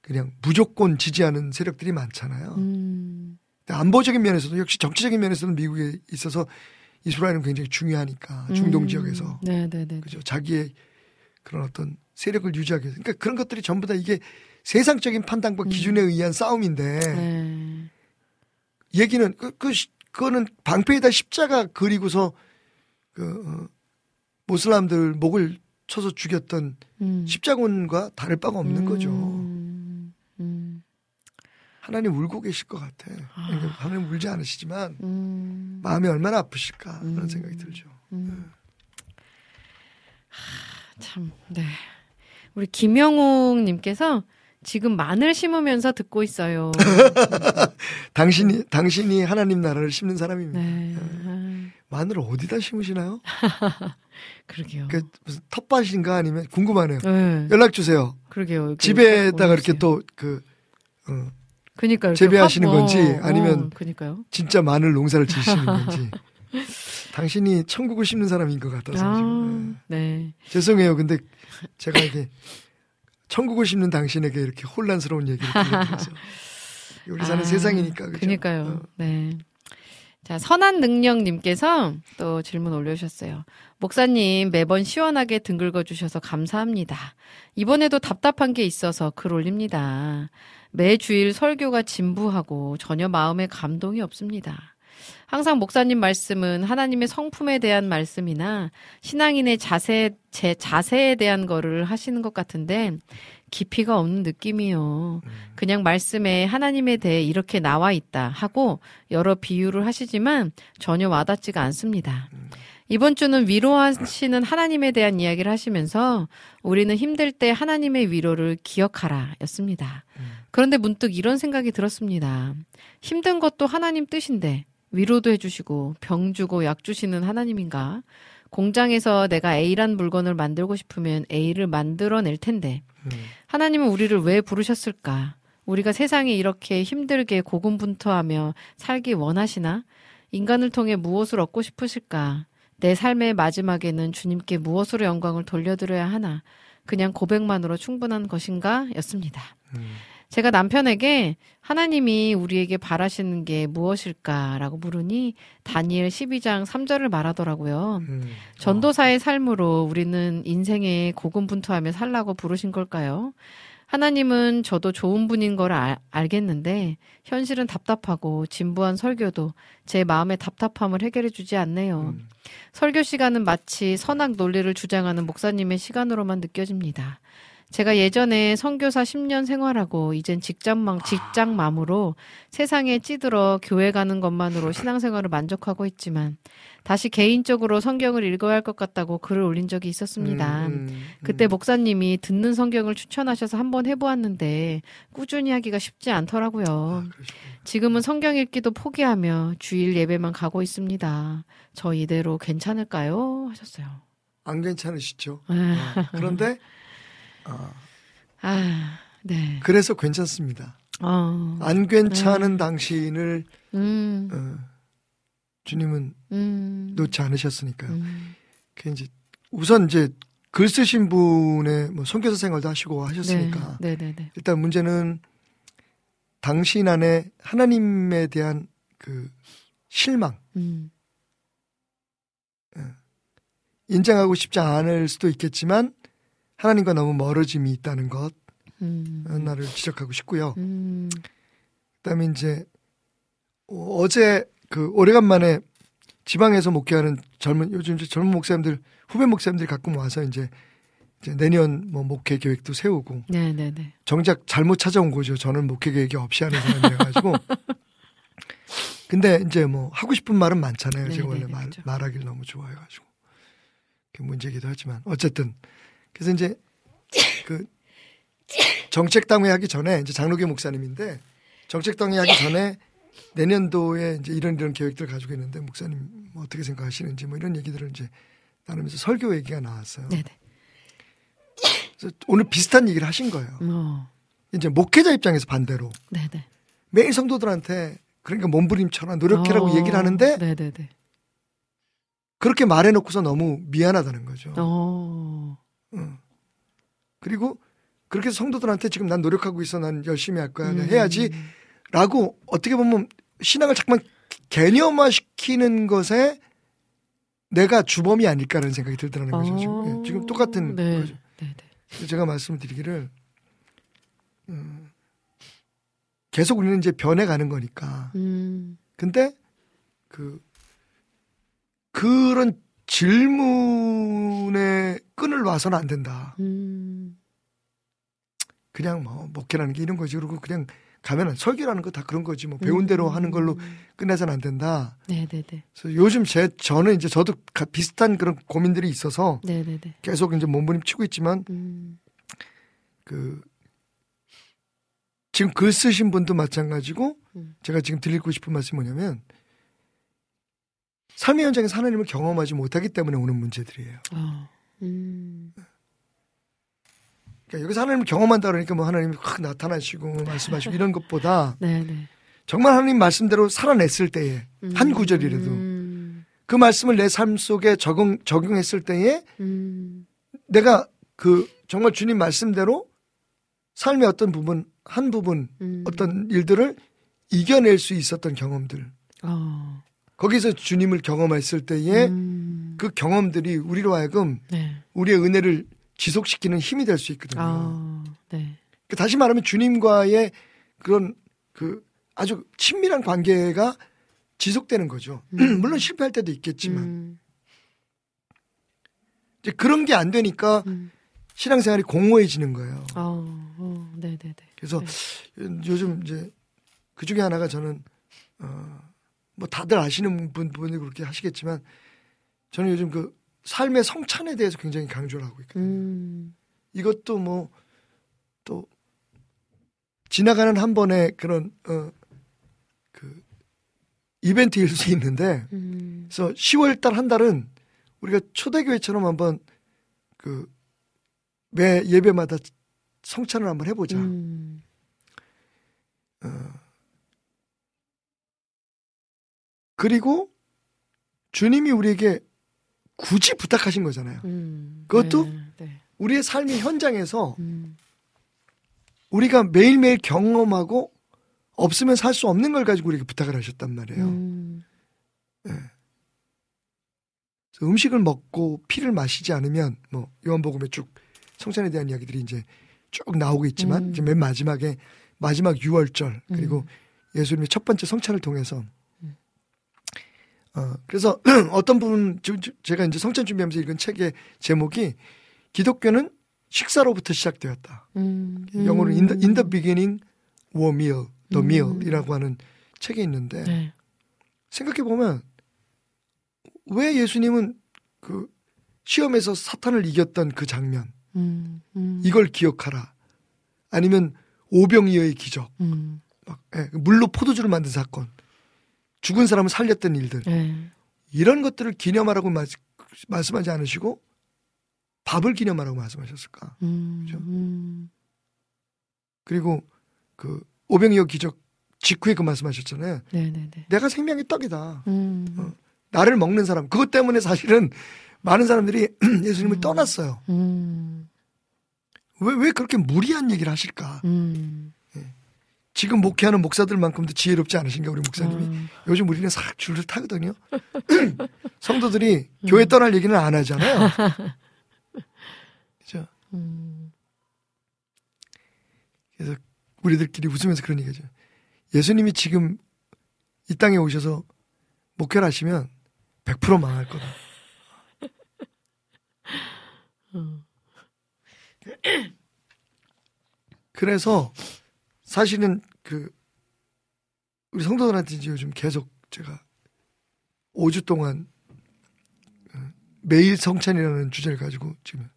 그냥 무조건 지지하는 세력들이 많잖아요. 음. 안보적인 면에서도 역시 정치적인 면에서는 미국에 있어서 이스라엘은 굉장히 중요하니까 중동 음. 지역에서 네 네 네. 그죠 자기의 그런 어떤 세력을 유지하기 위해서 그러니까 그런 것들이 전부 다 이게 세상적인 판단과 음. 기준에 의한 싸움인데 네. 얘기는 그, 그 시- 그거는 방패에다 십자가 그리고서 그 어, 모슬람들 목을 쳐서 죽였던 음. 십자군과 다를 바가 없는 거죠. 음. 음. 하나님 울고 계실 것 같아. 그러니까 하나님 울지 않으시지만 음. 마음이 얼마나 아프실까 그런 음. 생각이 들죠. 음. 하, 참, 네. 우리 김영옥 님께서 지금 마늘 심으면서 듣고 있어요. [laughs] 당신이 당신이 하나님 나라를 심는 사람입니다. 네. 아, 마늘을 어디다 심으시나요? [laughs] 그러게요. 그 무슨 텃밭인가 아니면 궁금하네요. 네. 연락 주세요. 그러게요. 집에다가 이렇게. 또 그 어, 그니까 재배하시는 확- 어, 건지 아니면 어. 진짜 마늘 농사를 지시는 [laughs] 건지. 당신이 천국을 심는 사람인 것 같아서 지금. 아, 네. 네. 죄송해요. 근데 [laughs] 제가 이게 천국을 심는 당신에게 이렇게 혼란스러운 얘기를 들려드려서 [laughs] 우리 사는 아, 세상이니까 그죠? 그니까요. 어. 네. 자, 선한 능력님께서 또 질문 올려주셨어요. 목사님, 매번 시원하게 등 긁어주셔서 감사합니다. 이번에도 답답한 게 있어서 글 올립니다. 매주일 설교가 진부하고 전혀 마음에 감동이 없습니다. 항상 목사님 말씀은 하나님의 성품에 대한 말씀이나 신앙인의 자세, 제 자세에 대한 거를 하시는 것 같은데 깊이가 없는 느낌이요. 그냥 말씀에 하나님에 대해 이렇게 나와 있다 하고 여러 비유를 하시지만 전혀 와닿지가 않습니다. 이번 주는 위로하시는 하나님에 대한 이야기를 하시면서 우리는 힘들 때 하나님의 위로를 기억하라 였습니다. 그런데 문득 이런 생각이 들었습니다. 힘든 것도 하나님 뜻인데 위로도 해주시고 병 주고 약 주시는 하나님인가? 공장에서 내가 A란 물건을 만들고 싶으면 A를 만들어낼 텐데 하나님은 우리를 왜 부르셨을까? 우리가 세상에 이렇게 힘들게 고군분투하며 살기 원하시나? 인간을 통해 무엇을 얻고 싶으실까? 내 삶의 마지막에는 주님께 무엇으로 영광을 돌려드려야 하나? 그냥 고백만으로 충분한 것인가? 였습니다. 제가 남편에게 하나님이 우리에게 바라시는 게 무엇일까라고 물으니 다니엘 12장 3절을 말하더라고요. 음. 전도사의 삶으로 우리는 인생에 고군분투하며 살라고 부르신 걸까요? 하나님은 저도 좋은 분인 걸 알, 알겠는데 현실은 답답하고 진부한 설교도 제 마음의 답답함을 해결해 주지 않네요. 설교 시간은 마치 선악 논리를 주장하는 목사님의 시간으로만 느껴집니다. 제가 예전에 선교사 10년 생활하고 이젠 직장맘 직장맘으로 세상에 찌들어 교회 가는 것만으로 신앙생활을 만족하고 있지만 다시 개인적으로 성경을 읽어야 할 것 같다고 글을 올린 적이 있었습니다. 음, 그때 목사님이 듣는 성경을 추천하셔서 한번 해보았는데 꾸준히 하기가 쉽지 않더라고요. 아. 지금은 성경 읽기도 포기하며 주일 예배만 가고 있습니다. 저 이대로 괜찮을까요? 하셨어요. 안 괜찮으시죠? 아, 어, 그런데 어, 아, 네. 그래서 괜찮습니다. 어, 안 괜찮은 당신을 음, 어, 주님은 음, 놓지 않으셨으니까요. 음, 그 이제 우선 이제 글 쓰신 분의 뭐 선교사 생활도 하시고 네, 하셨으니까 네, 네, 네. 일단 문제는 당신 안에 하나님에 대한 그 실망 음, 인정하고 싶지 않을 수도 있겠지만 하나님과 너무 멀어짐이 있다는 것 음, 하나를 지적하고 싶고요. 음, 그다음에 이제 어, 어제 그 오래간만에 지방에서 목회하는 젊은 요즘 이제 젊은 목사님들 후배 목사님들이 가끔 와서 이제, 이제 내년 뭐 목회 계획도 세우고 네네네. 정작 잘못 찾아온 거죠. 저는 목회 계획이 없이 하는 사람이어가지고. [laughs] 근데 이제 뭐 하고 싶은 말은 많잖아요. 제가 원래 네네네, 말, 그죠. 말하기를 너무 좋아해가지고. 그게 문제기도 하지만 어쨌든 그래서 이제 그 정책당회 하기 전에 이제 장로교 목사님인데 정책당회 하기 전에 내년도에 이제 이런 이런 계획들 가지고 있는데 목사님 뭐 어떻게 생각하시는지 뭐 이런 얘기들을 이제 나누면서 설교 얘기가 나왔어요. 네네. 그래서 오늘 비슷한 얘기를 하신 거예요. 어. 이제 목회자 입장에서 반대로 네네. 매일 성도들한테 그러니까 몸부림쳐라 노력해라고 어. 얘기를 하는데 네네네. 그렇게 말해놓고서 너무 미안하다는 거죠. 어. 응. 그리고 그렇게 성도들한테 지금 난 노력하고 있어 난 열심히 할 거야 난 음. 해야지 라고 어떻게 보면 신앙을 잠깐 개념화 시키는 것에 내가 주범이 아닐까라는 생각이 들더라는 거죠. 지금, 어. 예, 지금 똑같은 네. 거죠. 네네. 그래서 제가 말씀드리기를 음, 계속 우리는 이제 변해가는 거니까 음. 근데 그 그런 질문에 끈을 놔서는 안 된다. 음. 그냥 뭐 목회라는 게 이런 거지. 그리고 그냥 가면은 설교라는 거 다 그런 거지. 뭐 배운 대로 하는 걸로 끝내서는 안 된다. 네네네. 그래서 요즘 제 저는 이제 저도 가- 비슷한 그런 고민들이 있어서 네네네. 계속 이제 몸부림치고 있지만 음. 그 지금 글 쓰신 분도 마찬가지고 음. 제가 지금 드리고 싶은 말씀이 뭐냐면 삶의 현장에서 하나님을 경험하지 못하기 때문에 오는 문제들이에요. 어. 음. 그러니까 여기서 하나님을 경험한다 그러니까 뭐 하나님이 확 나타나시고 뭐 말씀하시고 이런 것보다 네네. 정말 하나님 말씀대로 살아냈을 때에 한 구절이라도 음. 그 말씀을 내 삶 속에 적용 적용했을 때에 음. 내가 그 정말 주님 말씀대로 삶의 어떤 부분 한 부분 음. 어떤 일들을 이겨낼 수 있었던 경험들 어. 거기서 주님을 경험했을 때에 음. 그 경험들이 우리로 하여금 네. 우리의 은혜를 지속시키는 힘이 될 수 있거든요. 아. 네. 그 다시 말하면 주님과의 그런 그 아주 친밀한 관계가 지속되는 거죠. [clears throat] 물론 실패할 때도 있겠지만 음. 이제 그런 게 안 되니까 음. 신앙생활이 공허해지는 거예요. 어. 어. 네네네. 그래서 네. 요즘 이제 그 중에 하나가 저는 어 뭐 다들 아시는 분 분이 그렇게 하시겠지만 저는 요즘 그 삶의 성찬에 대해서 굉장히 강조를 하고 있거든요. 음. 이것도 뭐 또 지나가는 한 번의 그런 어 그 이벤트일 수 있는데 음. 그래서 10월 달 한 달은 우리가 초대교회처럼 한번 그 매 예배마다 성찬을 한번 해보자. 음. 그리고 주님이 우리에게 굳이 부탁하신 거잖아요. 음. 그것도? 네. 네. 우리의 삶의 현장에서 음. 우리가 매일매일 경험하고 없으면 살 수 없는 걸 가지고 우리에게 부탁을 하셨단 말이에요. 음. 그래서 음식을 먹고 피를 마시지 않으면 뭐 요한복음에 쭉 성찬에 대한 이야기들이 이제 쭉 나오고 있지만 음. 이제 맨 마지막에 마지막 유월절 그리고 음. 예수님의 첫 번째 성찬을 통해서 어 그래서 [clears throat] 어떤 부분 제가 이제 성찬 준비하면서 읽은 책의 제목이 기독교는 식사로부터 시작되었다. 음. 영어로 in the, in the beginning were meal, the 음. meal이라고 하는 책에 있는데 네. 생각해 보면 왜 예수님은 그 시험에서 사탄을 이겼던 그 장면 음. 음. 이걸 기억하라 아니면 오병이어의 기적 음. 막 예, 물로 포도주를 만든 사건 죽은 사람을 살렸던 일들 네. 이런 것들을 기념하라고 마- 말씀하지 않으시고 밥을 기념하라고 말씀하셨을까 음. 그죠? 음. 그리고 그 오병이어 기적 직후에 그 말씀하셨잖아요 네네네. 내가 생명의 떡이다 음. 어. 나를 먹는 사람 그것 때문에 사실은 많은 사람들이 [clears throat] 예수님을 떠났어요 음. 왜, 왜 그렇게 무리한 얘기를 하실까? 음. 지금 목회하는 목사들만큼도 지혜롭지 않으신가, 우리 목사님이? 음. 요즘 우리는 싹 줄을 타거든요. [clears throat] [clears throat] 성도들이 교회 떠날 얘기는 안 하잖아요. [laughs] 그죠? 음. 그래서 우리들끼리 웃으면서 그런 얘기죠. 예수님이 지금 이 땅에 오셔서 목회를 하시면 100% 망할 거다. [laughs] 어. [clears throat] 그래서 사실은 그 우리 성도들한테 이제 요즘 계속 제가 5주 동안 어, 매일 성찬이라는 주제를 가지고 지금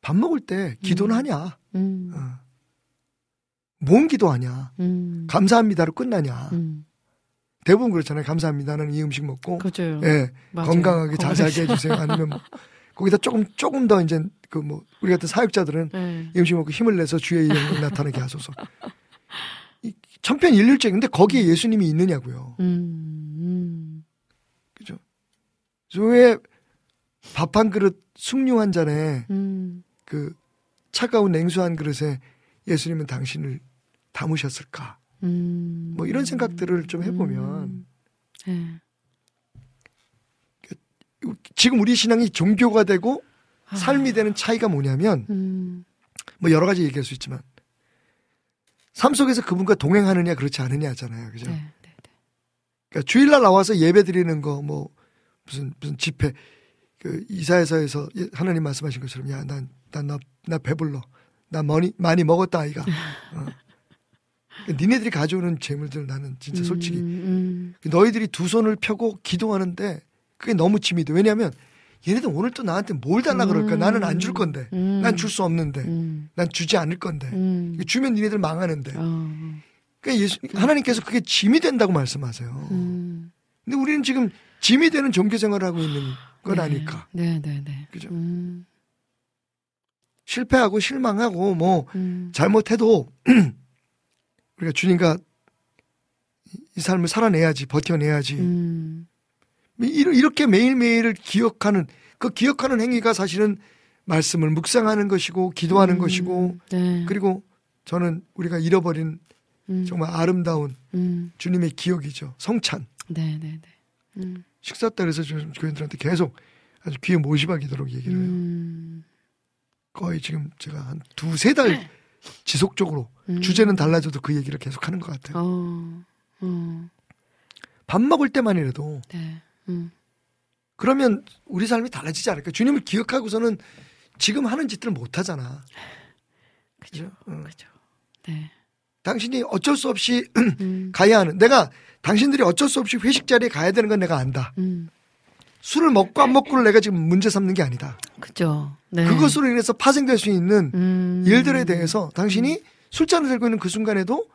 밥 먹을 때 기도는 하냐? 음. 어. 뭔 기도하냐? 음. 감사합니다로 끝나냐? 음. 대부분 그렇잖아요. 감사합니다는 이 음식 먹고 그죠. 예, 맞아요. 건강하게. 자세하게 해주세요. 아니면 뭐 거기다 조금 조금 더 이제 그 뭐 우리 같은 사역자들은 예. 이 음식 먹고 힘을 내서 주의 영광 나타나게 하소서. 근데 거기에 예수님이 있느냐고요. 음. 그죠? 왜 밥 한 그릇 숭늉 한 잔에 음. 그 차가운 냉수 한 그릇에 예수님은 당신을 담으셨을까? 음. 뭐 이런 생각들을 좀 해보면 예. 지금 우리 신앙이 종교가 되고 아. 삶이 되는 차이가 뭐냐면 음. 뭐 여러 가지 얘기할 수 있지만 삶 속에서 그분과 동행하느냐 그렇지 않느냐 하잖아요. 그죠? 네. 네. 네. 그러니까 주일날 나와서 예배 드리는 거 뭐 무슨 무슨 집회 그 이사에서에서 예, 하나님 말씀하신 것처럼 야 난 난 나 나 배불러 나 많이 많이 먹었다 아이가 [laughs] 어. 그러니까 니네들이 가져오는 재물들 나는 진짜 솔직히 음. 너희들이 두 손을 펴고 기도하는데 그게 너무 짐이 돼 왜냐하면 얘네들 오늘 또 나한테 뭘 달라 그럴까 음. 나는 안 줄 건데 음. 난줄 수 없는데 음. 난 주지 않을 건데 음. 주면 니네들 망하는데 어. 그러니까 예수 하나님께서 그게 짐이 된다고 말씀하세요. 음. 근데 우리는 지금 짐이 되는 종교 생활을 하고 있는 건 네. 아닐까. 네, 네, 네. 그죠? 음. 실패하고 실망하고 뭐 음. 잘못해도 [clears throat] 우리가 주님과 이 삶을 살아내야지, 버텨내야지. 음. 이렇게 매일매일을 기억하는 그 기억하는 행위가 사실은 말씀을 묵상하는 것이고 기도하는 음. 것이고 네. 그리고 저는 우리가 잃어버린 음. 정말 아름다운 음. 주님의 기억이죠. 성찬. 네, 네, 네. 음. 식사 때 그래서 저 교인들한테 계속 아주 귀에 모시박이도록 얘기를 해요. 음. 거의 지금 제가 한 두세 달 [laughs] 지속적으로 음. 주제는 달라져도 그 얘기를 계속 하는 것 같아요. 어. 어. 밥 먹을 때만이라도 네. 음. 그러면 우리 삶이 달라지지 않을까? 주님을 기억하고서는 지금 하는 짓들을 못 하잖아. 그죠. 어. 그죠. 네. 당신이 어쩔 수 없이 [clears throat] 음. 가야 하는 내가 당신들이 어쩔 수 없이 회식 자리에 가야 되는 건 내가 안다. 음. 술을 먹고 안 먹고를 내가 지금 문제 삼는 게 아니다. 그죠. 네. 그것으로 인해서 파생될 수 있는 음. 일들에 대해서 당신이 술잔을 들고 있는 그 순간에도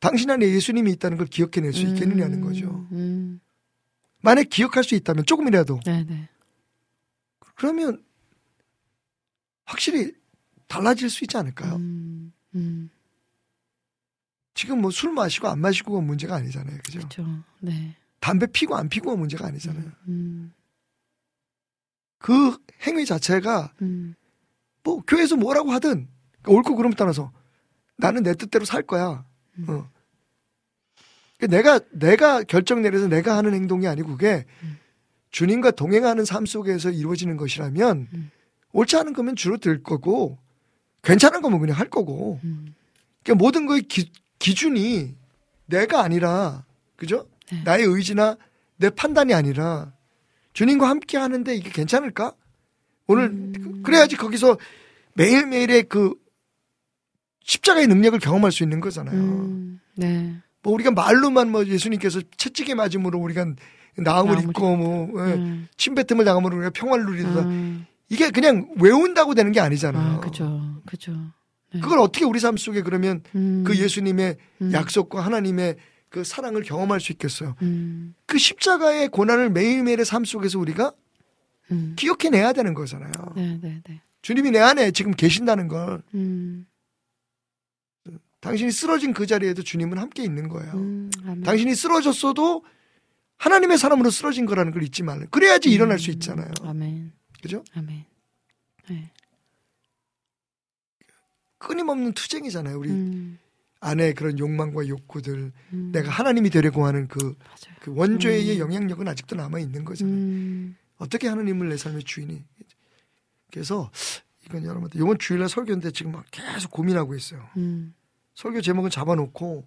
당신 안에 예수님이 있다는 걸 기억해낼 수 있겠느냐는 거죠. 음. 만약 기억할 수 있다면 조금이라도 네, 네. 그러면 확실히 달라질 수 있지 않을까요? 음. 음. 지금 뭐 술 마시고 안 마시고가 문제가 아니잖아요. 그죠? 그죠. 네. 담배 피고 안 피고가 문제가 아니잖아요. 음. 그 행위 자체가 음. 뭐 교회에서 뭐라고 하든 그러니까 옳고 그름 떠나서 나는 내 뜻대로 살 거야. 음. 어. 그러니까 내가 내가 결정 내려서 내가 하는 행동이 아니고 그게 음. 주님과 동행하는 삶 속에서 이루어지는 것이라면 음. 옳지 않은 거면 줄어들 거고 괜찮은 거면 그냥 할 거고 음. 그러니까 모든 거의 기, 기준이 내가 아니라 그죠? 네. 나의 의지나 내 판단이 아니라 주님과 함께 하는데 이게 괜찮을까? 오늘 음. 그래야지 거기서 매일매일의 그 십자가의 능력을 경험할 수 있는 거잖아요. 음. 네. 뭐 우리가 말로만 뭐 예수님께서 채찍에 맞음으로 우리가 나음을 입고 뭐 예, 음. 침뱉음을 당함으로 우리가 평화를 누리다 음. 이게 그냥 외운다고 되는 게 아니잖아요. 아, 그죠. 그죠. 네. 그걸 어떻게 우리 삶 속에 그러면 음. 그 예수님의 음. 약속과 하나님의 그 사랑을 경험할 수 있겠어요. 음. 그 십자가의 고난을 매일매일의 삶 속에서 우리가 음. 기억해내야 되는 거잖아요. 네, 네, 네. 주님이 내 안에 지금 계신다는 걸 음. 당신이 쓰러진 그 자리에도 주님은 함께 있는 거예요. 음. 당신이 쓰러졌어도 하나님의 사람으로 쓰러진 거라는 걸 잊지 말라. 그래야지 음. 일어날 수 있잖아요. 아멘. 그죠? 아멘. 네. 끊임없는 투쟁이잖아요. 우리 음. 안에 그런 욕망과 욕구들, 음. 내가 하나님이 되려고 하는 그. 그 원죄의 음. 영향력은 아직도 남아 있는 거잖아요. 음. 어떻게 하나님을 내 삶의 주인이? 그래서 이건 여러분들 이번 주일날 설교인데 지금 막 계속 고민하고 있어요. 음. 설교 제목은 잡아놓고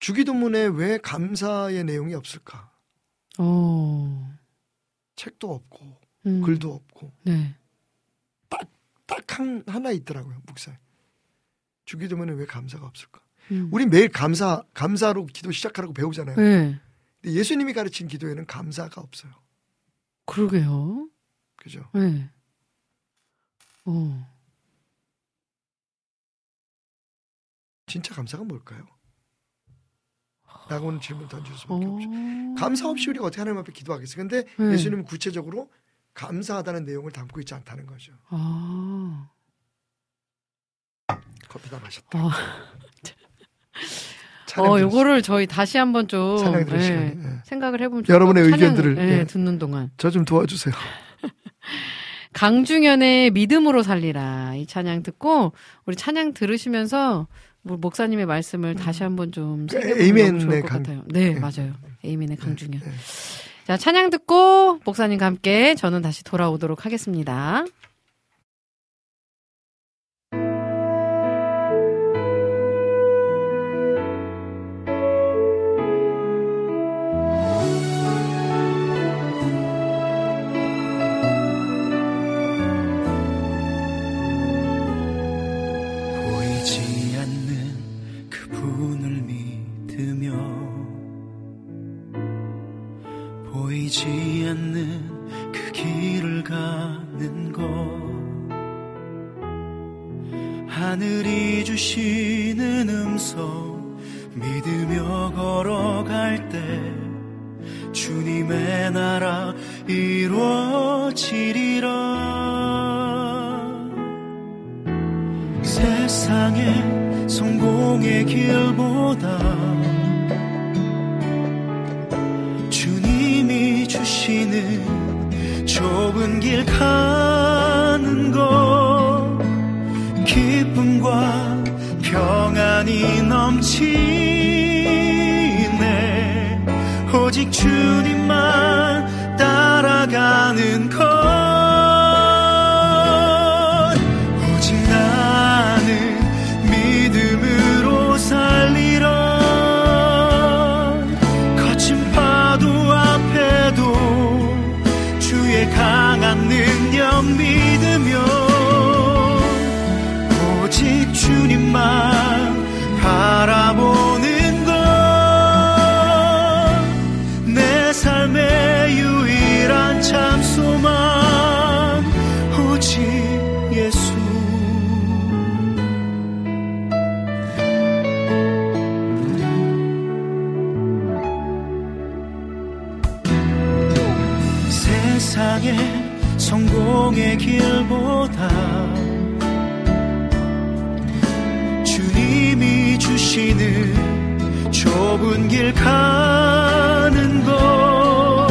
주기도문에 왜 감사의 내용이 없을까? 어. 책도 없고 음. 글도 없고 네. 딱 한, 하나 있더라고요 목사에. 주기도문에 왜 감사가 없을까? 음. 우리 매일 감사 감사로 기도 시작하라고 배우잖아요. 네. 근데 예수님이 가르친 기도에는 감사가 없어요. 그러게요. 그죠? 네. 어. 진짜 감사가 뭘까요? 라고 는 질문 던질 수밖에 어. 없죠. 감사 없이 우리가 어떻게 하나님 앞에 기도하겠어요? 근데 네. 예수님은 구체적으로 감사하다는 내용을 담고 있지 않다는 거죠. 아. 커피 다 마셨다. 어. [laughs] 찬양 어, 요거를 저희 다시 한번 좀 시간에, 예. 생각을 해보면 여러분의. 의견들을, 예. 듣는 동안 저 좀 도와주세요. [laughs] 강중현의 믿음으로 살리라 이 찬양 듣고 우리 찬양 들으시면서 뭐 목사님의 말씀을 다시 한번 좀그 생각해보면 에이멘의 좋을 것 강- 같아요. 네, 네. 맞아요. 에이멘의 강중현. 네. 자, 찬양 듣고 목사님과 함께 저는 다시 돌아오도록 하겠습니다. 주시는 음성 믿으며 걸어갈 때 주님의 나라 이루어지리라. 세상의 성공의 길보다 주님이 주시는 좁은 길 가 평안이 넘치네. 오직 주님만 좁은 길 가는 것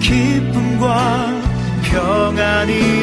기쁨과 평안이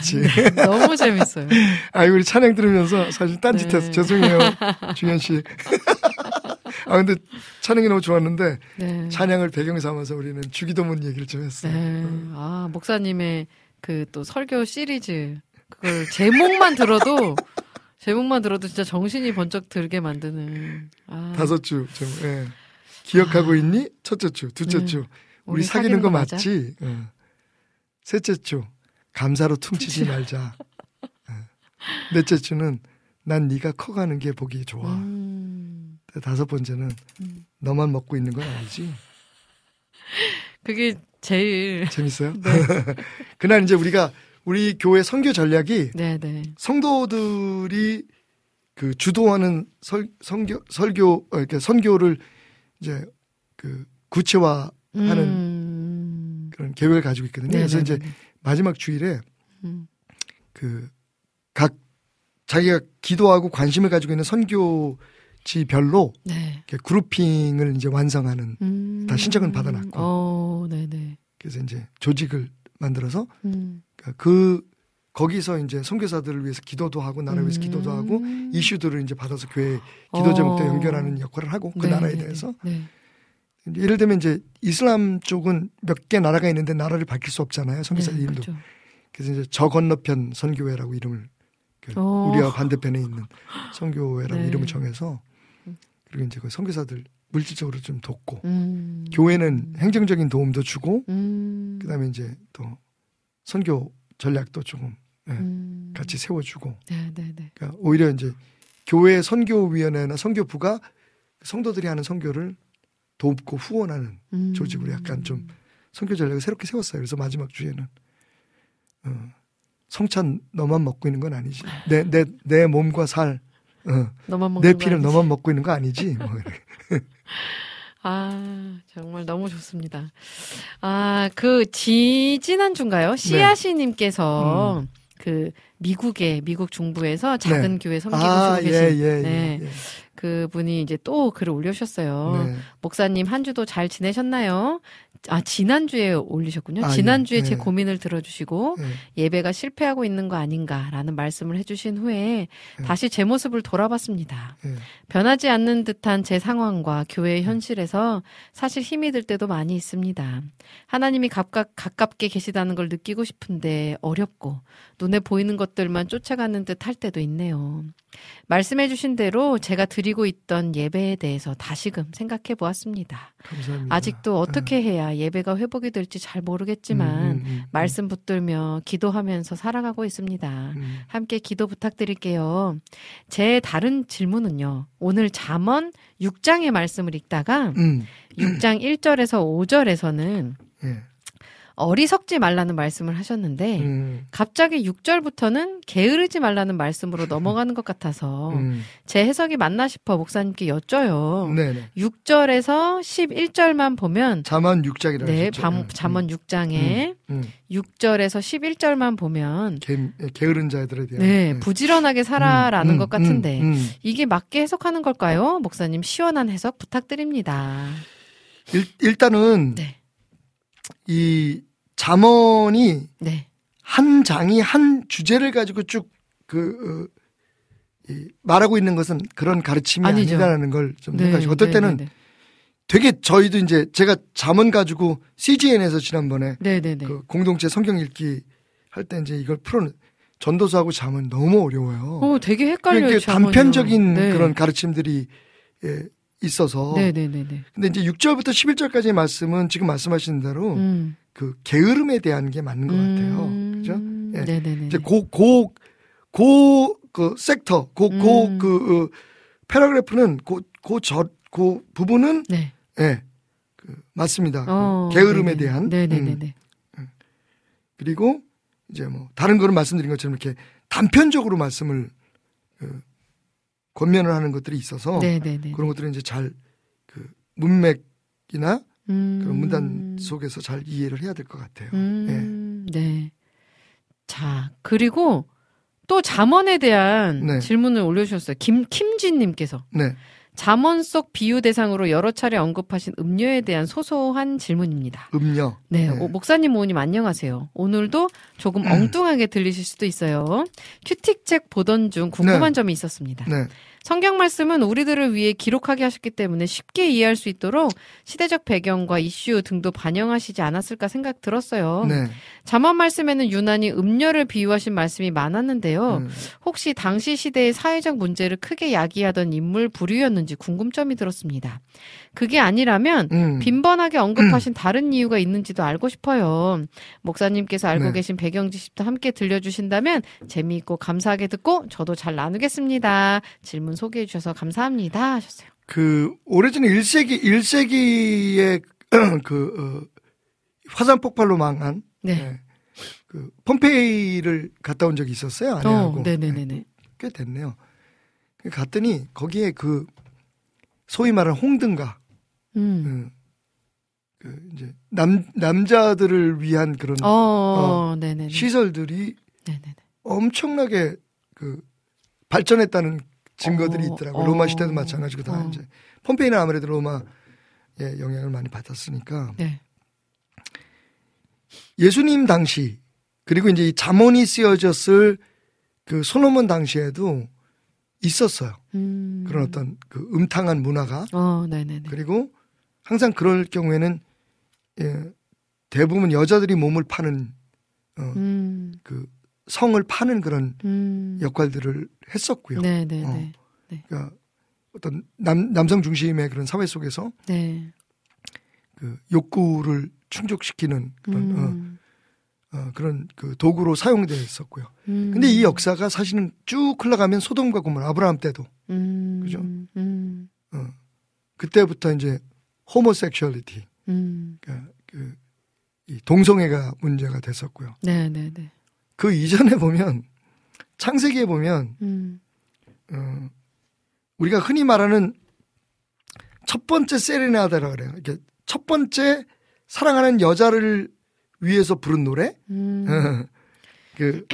재밌지. 너무 재밌어요. [laughs] 아, 우리 찬양 들으면서 사실 딴짓해서 네. 죄송해요. 중현 씨. [laughs] 아, 근데 찬양이 너무 좋았는데 네. 찬양을 배경 삼아서 우리는 주기도문 얘기를 좀 했어요. 네. 아, 목사님의 그 또 설교 시리즈. 그걸 제목만 들어도, [laughs] 제목만 들어도 진짜 정신이 번쩍 들게 만드는. 아, 다섯 주. 좀, 예. 기억하고 있니? 첫째 주, 둘째 네. 주. 우리, 우리 사귀는, 사귀는 거 거? 맞지? 어. 셋째 주. 감사로 퉁치지 말자. 예. 넷째 주는 난 네가 커가는 게 보기 좋아. 음, 다섯 번째는 음. 너만 먹고 있는 건 아니지. 그게 제일. 재밌어요? [laughs] 그날 이제 우리가 우리 교회 선교 전략이 네네. 성도들이 그 주도하는 설, 선교, 설교, 어, 이렇게 선교를 이제 그 구체화하는 음, 그런 계획을 가지고 있거든요. 그래서 이제 네네네. 마지막 주일에 음. 그각 자기가 기도하고 관심을 가지고 있는 선교지별로 네. 그룹핑을 이제 완성하는 음. 다 신청은 받아놨고. 어, 네네. 그래서 이제 조직을 만들어서 음. 그러니까 그 거기서 이제 선교사들을 위해서 기도도 하고 나라 위해서 기도도 하고 음. 이슈들을 이제 받아서 교회 기도 제목도 어. 연결하는 역할을 하고 그 네, 나라에 네, 대해서 네. 예를 들면 이제 이슬람 쪽은 몇 개 나라가 있는데 나라를 밝힐 수 없잖아요 선교사 네, 이름도 그렇죠. 그래서 이제 저 건너편 선교회라고 이름을 그 어. 우리와 반대편에 있는 선교회라고 네. 이름을 정해서 그리고 이제 그 선교사들 물질적으로 좀 돕고 음. 교회는 행정적인 도움도 주고 음. 그다음에 이제 또 선교 전략도 조금 예, 음. 같이 세워주고 네, 네, 네. 그러니까 오히려 이제 교회 선교위원회나 선교부가 성도들이 하는 선교를 돕고 후원하는 음. 조직으로 약간 좀 선교 전략을 새롭게 세웠어요. 그래서 마지막 주에는 어, 성찬 너만 먹고 있는 건 아니지. 내 내 내 몸과 살, 어, 내거 피를? 너만 먹고 있는 거 아니지. 뭐. 아, 정말 너무 좋습니다. 아, 그, 지, 지난주인가요? 네. 씨아씨님께서 그, 미국에, 미국 중부에서 작은 교회 섬기고 음. 아, 예, 계신 예, 네. 예, 예. 그 분이 이제 또 글을 올려주셨어요. 네. 목사님 한 주도 잘 지내셨나요? 아, 지난주에 올리셨군요. 아, 지난주에 예, 제 예. 고민을 들어주시고 예. 예배가 실패하고 있는 거 아닌가라는 말씀을 해주신 후에 예. 다시 제 모습을 돌아봤습니다. 예. 변하지 않는 듯한 제 상황과 교회의 현실에서 사실 힘이 들 때도 많이 있습니다. 하나님이 가깝, 가깝게 계시다는 걸 느끼고 싶은데 어렵고 눈에 보이는 것들만 쫓아가는 듯 할 때도 있네요. 말씀해주신 대로 제가 드리고 있던 예배에 대해서 다시금 생각해 보았습니다. 감사합니다. 아직도 어떻게 해야 예배가 회복이 될지 잘 모르겠지만 음, 음, 음, 말씀 붙들며 기도하면서 살아가고 있습니다. 음. 함께 기도 부탁드릴게요. 제 다른 질문은요. 오늘 잠언 6장의 말씀을 읽다가 음, 6장 1절에서 5절에서는 예. 어리석지 말라는 말씀을 하셨는데 음, 갑자기 6절부터는 게으르지 말라는 말씀으로 [laughs] 넘어가는 것 같아서 음. 제 해석이 맞나 싶어 목사님께 여쭤요. 네네. 6절에서 11절만 보면 자만 6장이라고 네, 하셨죠. 밤, 음, 잠언 6장에 음, 6절에서 11절만 보면 게, 게으른 자들에 대한 네, 네. 부지런하게 살아라는 음, 것 같은데 음, 음. 이게 맞게 해석하는 걸까요? 목사님 시원한 해석 부탁드립니다. 일, 일단은 네. 이 잠언이 네. 한 장이 한 주제를 가지고 쭉그 어, 이, 말하고 있는 것은 그런 가르침이 아니죠. 아니다라는 걸좀 네, 생각하시고 어떨 네, 때는 네, 되게 저희도 이제 제가 잠언 가지고 CGN에서 지난번에 네, 네, 네. 그 공동체 성경 읽기 할 때 이제 이걸 풀어 전도서하고 잠언 너무 어려워요. 오, 되게 헷갈려요. 그러니까 잠언이요. 단편적인 네. 그런 가르침들이 예, 있어서 네, 네, 네, 네. 근데 이제 6절부터 11절까지의 말씀은 지금 말씀하신 대로 음. 그 게으름에 대한 게 맞는 것 같아요. 음. 그죠? 예. 네, 네, 네. 이제 고, 고, 고, 그 섹터, 고, 고, 음. 그, 어, 패러그래프는 고, 고, 저, 고 부분은, 네. 예, 그, 맞습니다. 그 어, 게으름에 네네. 대한. 네, 네, 네, 음, 네. 그리고 이제 뭐, 다른 거는 말씀드린 것처럼 이렇게 단편적으로 말씀을, 그, 권면을 하는 것들이 있어서, 네, 네, 네. 그런 것들은 이제 잘, 그, 문맥이나 음. 그런 문단 속에서 잘 이해를 해야 될 것 같아요. 예. 음. 네. 자, 그리고 또 잠언에 대한 네. 질문을 올려주셨어요. 김, 김진님께서. 네. 잠언 속 비유 대상으로 여러 차례 언급하신 음료에 대한 소소한 질문입니다. 음료. 네, 네. 오, 목사님 모님 안녕하세요. 오늘도 조금 엉뚱하게 들리실 수도 있어요. 큐틱 책 보던 중 궁금한 네. 점이 있었습니다. 네. 성경 말씀은 우리들을 위해 기록하게 하셨기 때문에 쉽게 이해할 수 있도록 시대적 배경과 이슈 등도 반영하시지 않았을까 생각 들었어요. 네. 잠언 말씀에는 유난히 음료를 비유하신 말씀이 많았는데요. 음. 혹시 당시 시대의 사회적 문제를 크게 야기하던 인물 부류였는지 궁금점이 들었습니다. 그게 아니라면 음. 빈번하게 언급하신 다른 이유가 있는지도 알고 싶어요. 목사님께서 알고 네. 계신 배경 지식도 함께 들려주신다면 재미있고 감사하게 듣고 저도 잘 나누겠습니다. 질문 소개해 주셔서 감사합니다 하셨어요. 그 오래전에 1세기 1세기에 그 어, 화산 폭발로 망한 네. 네. 그 폼페이를 갔다 온 적이 있었어요. 아내하고. 어, 네네네네. 꽤 됐네요. 그 갔더니 거기에 그 소위 말하는 홍등가 음. 그, 그 이제 남 남자들을 위한 그런 어, 네네네. 시설들이 네네네. 엄청나게 그 발전했다는 증거들이 어, 있더라고요. 어. 로마 시대도 마찬가지고 다 어. 이제 폼페이는 아무래도 로마의 영향을 많이 받았으니까 네. 예수님 당시 그리고 이제 이 잠언이 쓰여졌을 그 솔로몬 당시에도 있었어요. 음. 그런 어떤 그 음탕한 문화가 어. 그리고 항상 그럴 경우에는 예, 대부분 여자들이 몸을 파는 어, 음. 그 성을 파는 그런 음. 역할들을 했었고요. 네네네. 그러니까 어떤 남 남성 중심의 그런 사회 속에서 네. 그 욕구를 충족시키는 그런 음. 어, 어, 그런 그 도구로 사용됐었고요. 음. 근데 이 역사가 사실은 쭉 흘러가면 소돔과 고모라 아브라함 때도 음. 그죠? 음. 어, 그때부터 이제 호모섹슈얼리티 음. 그러니까 그, 이 동성애가 문제가 됐었고요. 네 네 네. 그 이전에 보면 창세기에 보면 음. 어, 우리가 흔히 말하는 첫 번째 세레나데라 그래요. 이게 첫 번째 사랑하는 여자를 위해서 부른 노래. 음. [laughs] 그,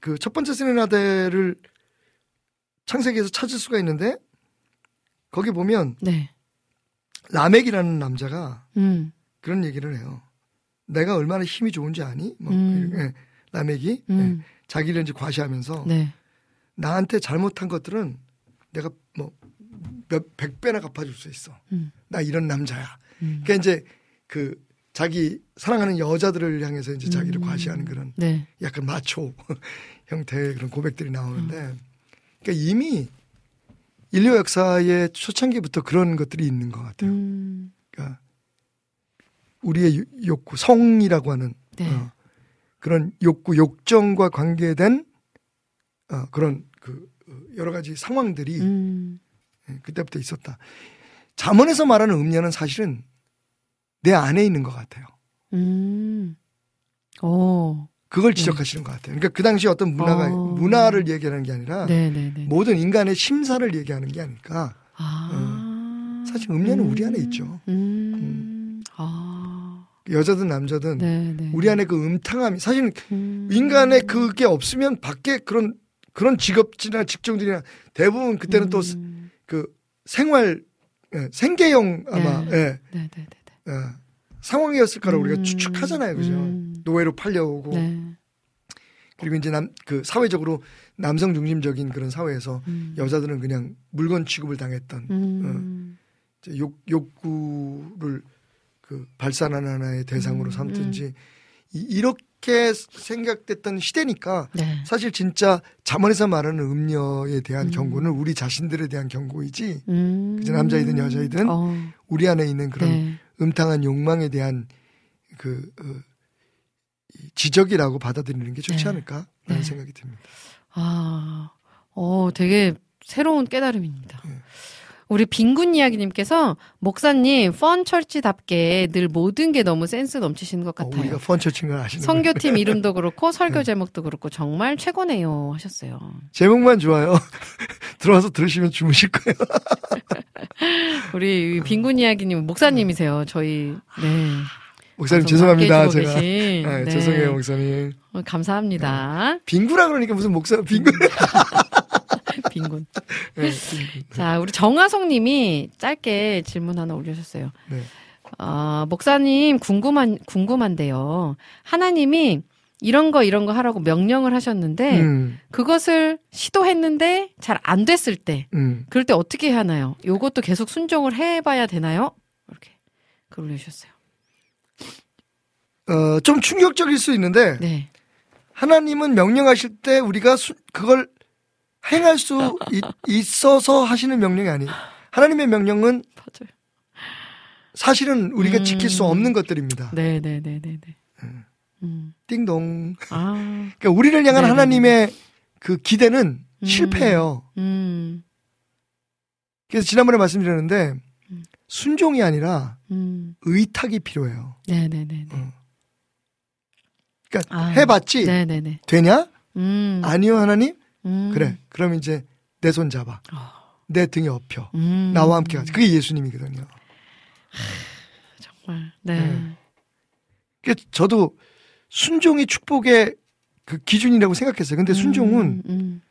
그 첫 번째 세레나데를 창세기에서 찾을 수가 있는데 거기 보면 네. 라멕이라는 남자가 음. 그런 얘기를 해요. 내가 얼마나 힘이 좋은지 아니? 뭐 음. 예, 라멕이 음. 예, 자기를 이제 과시하면서 네. 나한테 잘못한 것들은 내가 뭐 몇 백 배나 갚아줄 수 있어. 음. 나 이런 남자야. 음. 그러니까 이제 그 자기 사랑하는 여자들을 향해서 이제 자기를 음. 과시하는 그런 네. 약간 마초 [laughs] 형태의 그런 고백들이 나오는데 그러니까 이미 인류 역사의 초창기부터 그런 것들이 있는 것 같아요. 음. 그러니까 우리의 유- 욕구, 성이라고 하는 네. 어, 그런 욕구, 욕정과 관계된 어, 그런 그 어, 여러 가지 상황들이 음. 예, 그때부터 있었다. 잠언에서 말하는 음녀는 사실은 내 안에 있는 것 같아요. 음. 오. 그걸 지적하시는 것 같아요. 그러니까 그 당시 어떤 문화가 어. 문화를 얘기하는 게 아니라 네네네. 모든 인간의 심사를 얘기하는 게 아닐까. 아. 사실 음녀는 우리 안에 있죠. 음. 아. 여자든 남자든 네네. 우리 안에 그 음탕함이 사실 음. 인간의 그게 없으면 밖에 그런 그런 직업이나 직종들이나 대부분 그때는 또 음. 그 생활 예, 생계형 아마 네. 예, 네네네. 예, 상황이었을 거라고 음. 우리가 추측하잖아요, 그죠? 음. 노예로 팔려오고 네. 그리고 이제 남 그 사회적으로 남성 중심적인 그런 사회에서 음. 여자들은 그냥 물건 취급을 당했던 음. 이제 욕 욕구를 그 발산하는 하나의 대상으로 음, 삼든지 이, 이렇게 생각됐던 시대니까 네. 사실 진짜 잠언에서 말하는 음녀에 대한 음. 경고는 우리 자신들에 대한 경고이지 음. 그죠, 남자이든 여자이든 어. 우리 안에 있는 그런 네. 음탕한 욕망에 대한 그 어, 이 지적이라고 받아들이는 게 좋지 네. 않을까라는 네. 생각이 듭니다. 아, 어, 되게 새로운 깨달음입니다. 네. 우리 빈군 이야기님께서 목사님 펀철치답게 늘 모든 게 너무 센스 넘치시는 것 어, 같아요. 우리가 펀처친 걸 아시는. 선교팀 이름도 그렇고 설교 제목도 그렇고 정말 최고네요 하셨어요. 제목만 좋아요. [laughs] 들어와서 들으시면 주무실 거예요. [laughs] 우리 빈군 이야기님 목사님이세요. 저희 네. 목사님 방송 죄송합니다. 제가 네, 네. 죄송해요, 목사님. 어, 감사합니다. 빙구라 그러니까 무슨 목사 빙구? [laughs] 빈곤. [laughs] 네, 빈곤. 자, 우리 정하성 님이 짧게 질문 하나 올려주셨어요. 네. 아, 목사님 궁금한 궁금한데요. 하나님이 이런 거 이런 거 하라고 명령을 하셨는데 음, 그것을 시도했는데 잘 안 됐을 때 음. 그럴 때 어떻게 하나요? 요것도 계속 순종을 해봐야 되나요? 이렇게 글 올려주셨어요. 어, 좀 충격적일 수 있는데 네. 하나님은 명령하실 때 우리가 수- 그걸 행할 수 있, 있어서 하시는 명령이 아니에요. 하나님의 명령은 맞아요. 사실은 우리가 음. 지킬 수 없는 것들입니다. 네 네 네 네 네. 음. 띵동. 아. 그러니까 우리를 향한 네네네. 하나님의 그 기대는 음. 실패예요. 음. 그래서 지난번에 말씀드렸는데 음. 순종이 아니라 음. 의탁이 필요해요. 네 네 네네. 어. 그러니까 아. 해봤지 네 네 네. 되냐? 음. 아니요 하나님. 음. 그래. 그럼 이제 내 손 잡아. 어. 내 등에 업혀. 음. 나와 함께 가자. 그게 예수님이거든요. 정말. 네. 네. 그러니까 저도 순종이 축복의 그 기준이라고 생각했어요. 근데 순종은 음, 음.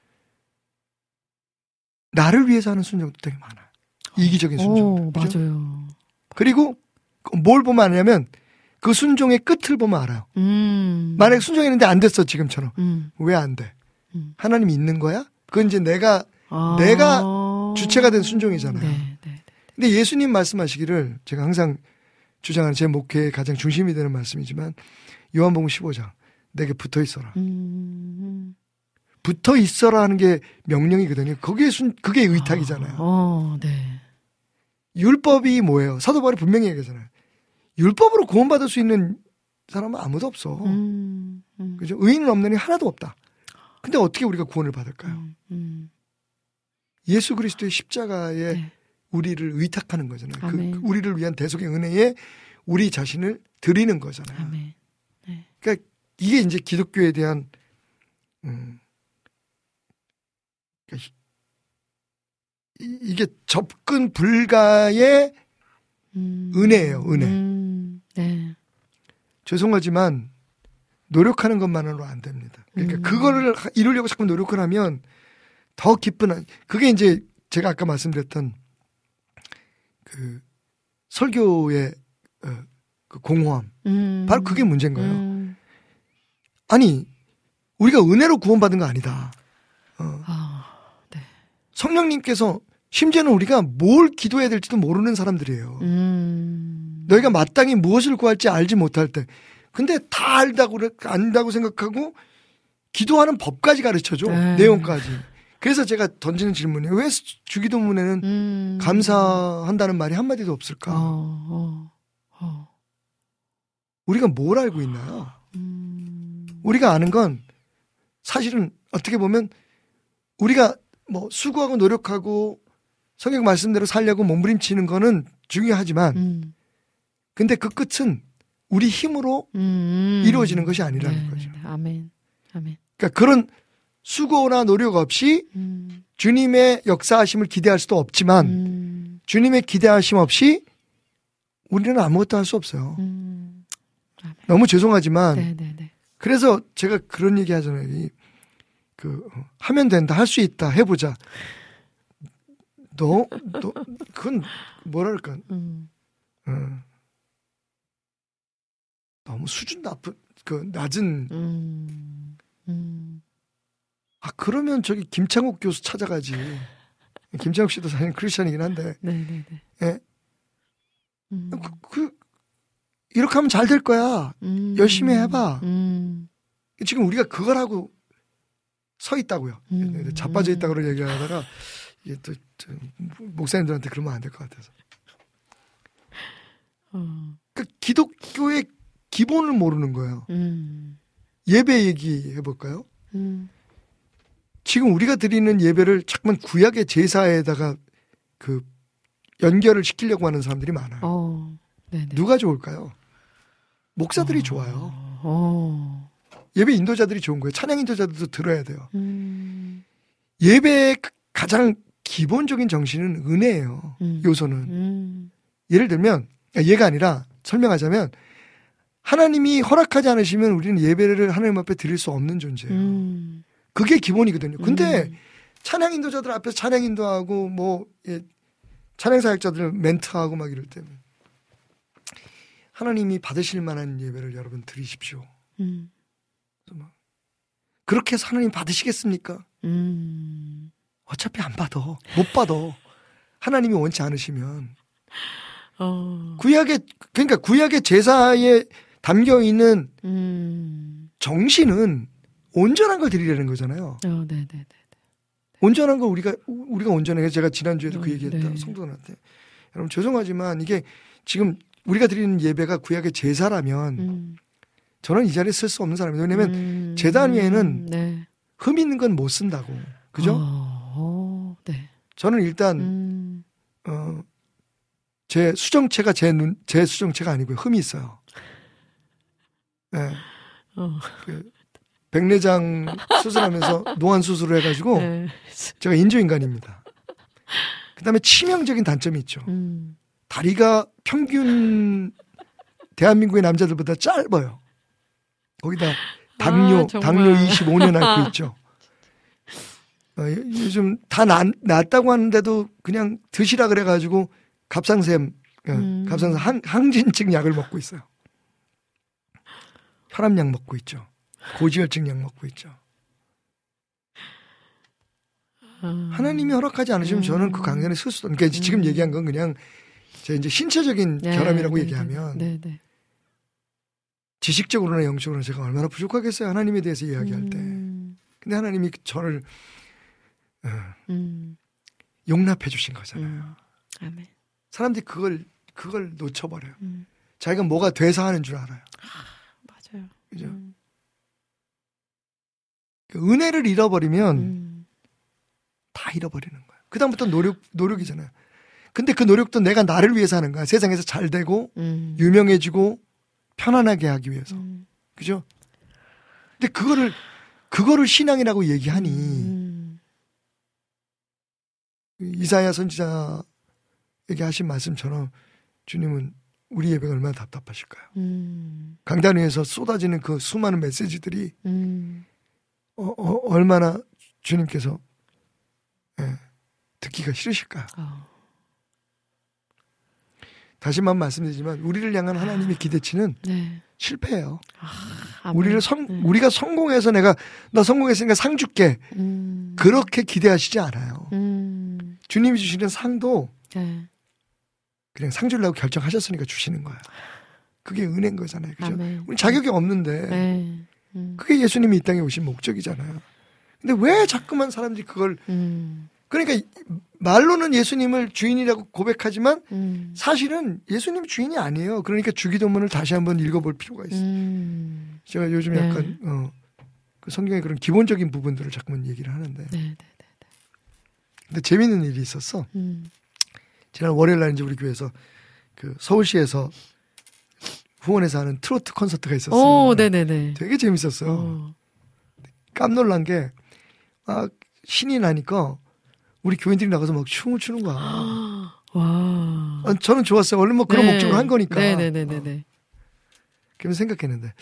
나를 위해서 하는 순종도 되게 많아요. 이기적인 순종. 오, 맞아요. 그리고 뭘 보면 아냐면 그 순종의 끝을 보면 알아요. 음. 만약에 순종했는데 안 됐어 지금처럼 음. 왜안 돼? 음. 하나님이 있는 거야? 그건 이제 내가 아. 내가 주체가 된 순종이잖아요. 네, 네. 근데 예수님 말씀하시기를 제가 항상 주장하는 제 목회의 가장 중심이 되는 말씀이지만 요한복음 15장 내게 붙어 있어라. 음. 붙어 있어라 하는 게 명령이거든요. 거기에 순 그게 의탁이잖아요. 어, 네. 율법이 뭐예요? 사도 바울이 분명히 얘기하잖아요. 율법으로 구원받을 수 있는 사람은 아무도 없어. 음. 음. 그죠? 의인은 없느니 하나도 없다. 근데 어떻게 우리가 구원을 받을까요? 음. 음. 예수 그리스도의 십자가에 네. 우리를 의탁하는 거잖아요. 그. 그 우리를 위한 대속의 은혜에 우리 자신을 드리는 거잖아요. 아멘. 그러니까 이게 이제 기독교에 대한 음, 그러니까 이- 이게 접근 불가의 음. 은혜예요, 은혜. 음. 네. 죄송하지만 노력하는 것만으로 안 됩니다. 그러니까 음. 그거를 하- 이루려고 자꾸 노력을 하면 더 기쁜 한- 그게 이제 제가 아까 말씀드렸던 그 설교의 어, 그 공허함 음. 바로 그게 문제인 거예요. 음. 아니 우리가 은혜로 구원받은 거 아니다. 어, 아. 성령님께서 심지어는 우리가 뭘 기도해야 될지도 모르는 사람들이에요. 음. 너희가 마땅히 무엇을 구할지 알지 못할 때. 근데 다 알다고, 안다고 생각하고 기도하는 법까지 가르쳐줘. 네. 내용까지. 그래서 제가 던지는 질문이에요. 왜 주기도문에는 음. 감사한다는 말이 한 마디도 없을까? 어, 어. 어. 우리가 뭘 알고 있나요? 음. 우리가 아는 건 사실은 어떻게 보면 우리가 뭐 수고하고 노력하고 성경 말씀대로 살려고 몸부림치는 거는 중요하지만 음. 근데 그 끝은 우리 힘으로 음. 이루어지는 것이 아니라는 네, 거죠. 네, 네. 아멘. 아멘. 그러니까 그런 수고나 노력 없이 음. 주님의 역사하심을 기대할 수도 없지만 음. 주님의 기대하심 없이 우리는 아무것도 할 수 없어요. 음. 너무 죄송하지만 네, 네, 네. 그래서 제가 그런 얘기 하잖아요. 이, 그 어, 하면 된다, 할 수 있다, 해보자. 너, 너 그건 뭐랄까 음. 어. 너무 수준 높은 그 낮은 음. 음. 아 그러면 저기 김창욱 교수 찾아가지. 김창욱 씨도 사실 크리스천이긴 한데 네, 네, 네. 예. 음. 그, 그 이렇게 하면 잘 될 거야. 음. 열심히 해봐. 음. 지금 우리가 그걸 하고 서 있다고요. 음. 자빠져 있다고 얘기하다가 이게 또 저, 목사님들한테 그러면 안 될 것 같아서. 어. 그 기독교의 기본을 모르는 거예요. 음. 예배 얘기해 볼까요? 음. 지금 우리가 드리는 예배를 자꾸만 구약의 제사에다가 그 연결을 시키려고 하는 사람들이 많아요. 어. 네, 네. 누가 좋을까요? 목사들이 좋아요. 어. 예배 인도자들이 좋은 거예요. 찬양 인도자들도 들어야 돼요. 음. 예배의 가장 기본적인 정신은 은혜예요. 음. 요소는. 음. 예를 들면 얘가 아니라 설명하자면 하나님이 허락하지 않으시면 우리는 예배를 하나님 앞에 드릴 수 없는 존재예요. 음. 그게 기본이거든요. 근데 음. 찬양 인도자들 앞에서 찬양 인도하고 뭐 예, 찬양 사역자들 멘트하고 막 이럴 때는 하나님이 받으실 만한 예배를 여러분 드리십시오. 음. 그렇게 해서 하나님 받으시겠습니까? 음. 어차피 안 받아. 못 받아. 하나님이 원치 않으시면 어. 구약의 그러니까 구약의 제사에 담겨 있는 음. 정신은 온전한 걸 드리려는 거잖아요. 어, 네, 네, 네. 온전한 걸 우리가 우리가 온전해. 제가 지난 주에도 그 음, 얘기했다. 네. 성도들한테. 여러분 죄송하지만 이게 지금 우리가 드리는 예배가 구약의 제사라면 음. 저는 이 자리에 쓸 수 없는 사람이에요. 왜냐면 음. 재단 위에는 네. 흠 있는 건 못 쓴다고. 그죠? 어, 어, 네. 저는 일단 음. 어, 제 수정체가 제 눈, 제 수정체가 아니고요. 흠이 있어요. 예. 어. 그 백내장 수술하면서 [laughs] 노안 수술을 해가지고 네. 제가 인조인간입니다. 그 다음에 치명적인 단점이 있죠. 음. 다리가 평균 대한민국의 남자들보다 짧아요. 거기다 당뇨, 아. 당뇨 25년 앓고 있죠. [laughs] 어, 요- 요즘 다 나, 낫다고 하는데도 그냥 드시라 그래가지고 갑상샘, 어, 음. 갑상샘 항, 항진증 약을 먹고 있어요. 혈압약 먹고 있죠. 고지혈증 약 먹고 있죠. 아. 하나님이 허락하지 않으시면 음. 저는 그 강단에 쓸 수도. 그러니까 지금 음. 얘기한 건 그냥 제 이제 신체적인 네, 결함이라고 네, 얘기하면 네, 네. 지식적으로나 영적으로나 제가 얼마나 부족하겠어요. 하나님에 대해서 이야기할 때. 음. 근데 하나님이 저를 어, 음. 용납해 주신 거잖아요. 음. 아멘. 사람들이 그걸 그걸 놓쳐버려요. 음. 자기가 뭐가 돼서 하는 줄 알아요. 그죠? 음. 그 은혜를 잃어버리면 음. 다 잃어버리는 거예요. 그다음부터 노력 노력이잖아요. 근데 그 노력도 내가 나를 위해서 하는 거야. 세상에서 잘 되고 음. 유명해지고 편안하게 하기 위해서. 음. 그죠? 근데 그거를 그거를 신앙이라고 얘기하니 음. 이사야 선지자에게 하신 말씀처럼 주님은 우리 예배가 얼마나 답답하실까요? 음. 강단 위에서 쏟아지는 그 수많은 메시지들이 음. 어, 어, 얼마나 주님께서 예, 듣기가 싫으실까요? 어. 다시만 말씀드리지만 우리를 향한 하나님의 기대치는 네. 실패예요. 아멘. 우리를 성 네. 우리가 성공해서 내가 너 성공했으니까 상 줄게 음. 그렇게 기대하시지 않아요. 음. 주님이 주시는 상도 네. 그냥 상 주려고 결정하셨으니까 주시는 거야. 그게 은혜인 거잖아요. 그죠? 아멘. 우리 자격이 없는데 네. 음. 그게 예수님이 이 땅에 오신 목적이잖아요. 근데 왜 자꾸만 사람들이 그걸 음. 그러니까 이- 말로는 예수님을 주인이라고 고백하지만 음. 사실은 예수님 주인이 아니에요. 그러니까 주기도문을 다시 한번 읽어볼 필요가 있어요. 음. 제가 요즘 네. 약간 어, 그 성경의 그런 기본적인 부분들을 자꾸만 얘기를 하는데 네, 네, 네. 근데 재밌는 일이 있었어. 음. 지난 월요일 날 이제 우리 교회에서 그 서울시에서 후원해서 하는 트로트 콘서트가 있었어요. 오, 네, 네, 네. 되게 재밌었어요. 어. 깜놀란 게, 막, 신이 나니까, 우리 교인들이 나가서 막 춤을 추는 거야. [gasps] 와. 아, 저는 좋았어요. 원래 뭐 그런 네. 목적으로 한 거니까. 네, 네, 네, 네, 네. 그러면서 생각했는데,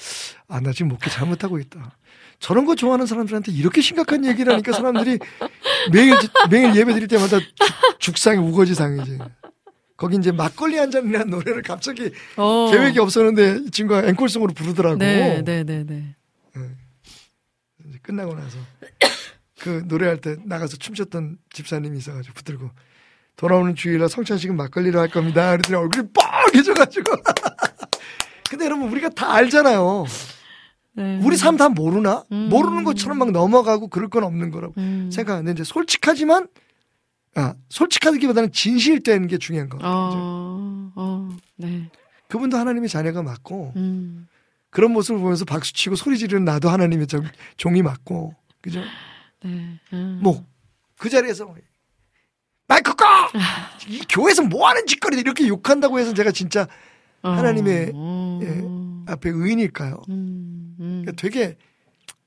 아, 나 지금 목회 잘못하고 있다. 저런 거 좋아하는 사람들한테 이렇게 심각한 얘기를 하니까 사람들이 매일, 매일 예배 드릴 때마다 죽, 상이 우거지상이지. 거기 이제 막걸리 한 잔이라는 노래를 갑자기 어. 계획이 없었는데 이 친구가 앵콜송으로 부르더라고. 네, 네, 네, 네. 이제 끝나고 나서 그 노래할 때 나가서 춤췄던 집사님이 있어가지고 붙들고 돌아오는 주일날 성찬식은 막걸리로 할 겁니다. 그랬더니 얼굴이 뻥해져가지고. [laughs] 근데 여러분 우리가 다 알잖아요. 네. 우리 삶 다 모르나? 음. 모르는 것처럼 막 넘어가고 그럴 건 없는 거라고 음. 생각하는데 이제 솔직하지만 아 솔직하기보다는 진실되는 게 중요한 거 같아요. 어, 어, 네. 그분도 하나님의 자녀가 맞고 음. 그런 모습을 보면서 박수치고 소리 지르는 나도 하나님의 종- 종이 맞고 그죠? 네. 음. 뭐그 자리에서 마이크 꺼! 이 교회에서 뭐 하는 짓거리 이렇게 욕한다고 해서 제가 진짜 어, 하나님의, 어, 예, 앞에 의인일까요? 음, 음. 그러니까 되게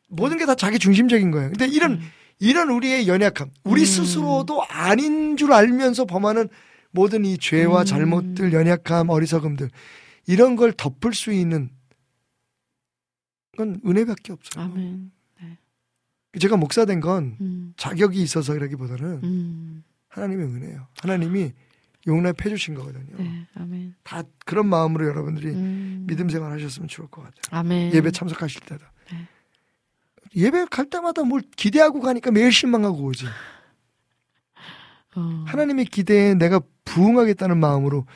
모든 게 다 자기 중심적인 거예요. 근데 이런 이런 우리의 연약함, 우리 음. 스스로도 아닌 줄 알면서 범하는 모든 이 죄와 음. 잘못들, 연약함, 어리석음들 이런 걸 덮을 수 있는 건 은혜밖에 없어요. 아멘. 제가 목사 된건 음, 자격이 있어서라기보다는 음, 하나님의 은혜예요. 하나님이 용납해 주신 거거든요. 네, 아멘. 다 그런 마음으로 여러분들이 음, 믿음 생활 하셨으면 좋을 것 같아요. 아멘. 예배 참석하실 때도. 네. 예배 갈 때마다 뭘 기대하고 가니까 매일 실망하고 오지. 어, 하나님의 기대에 내가 부응하겠다는 마음으로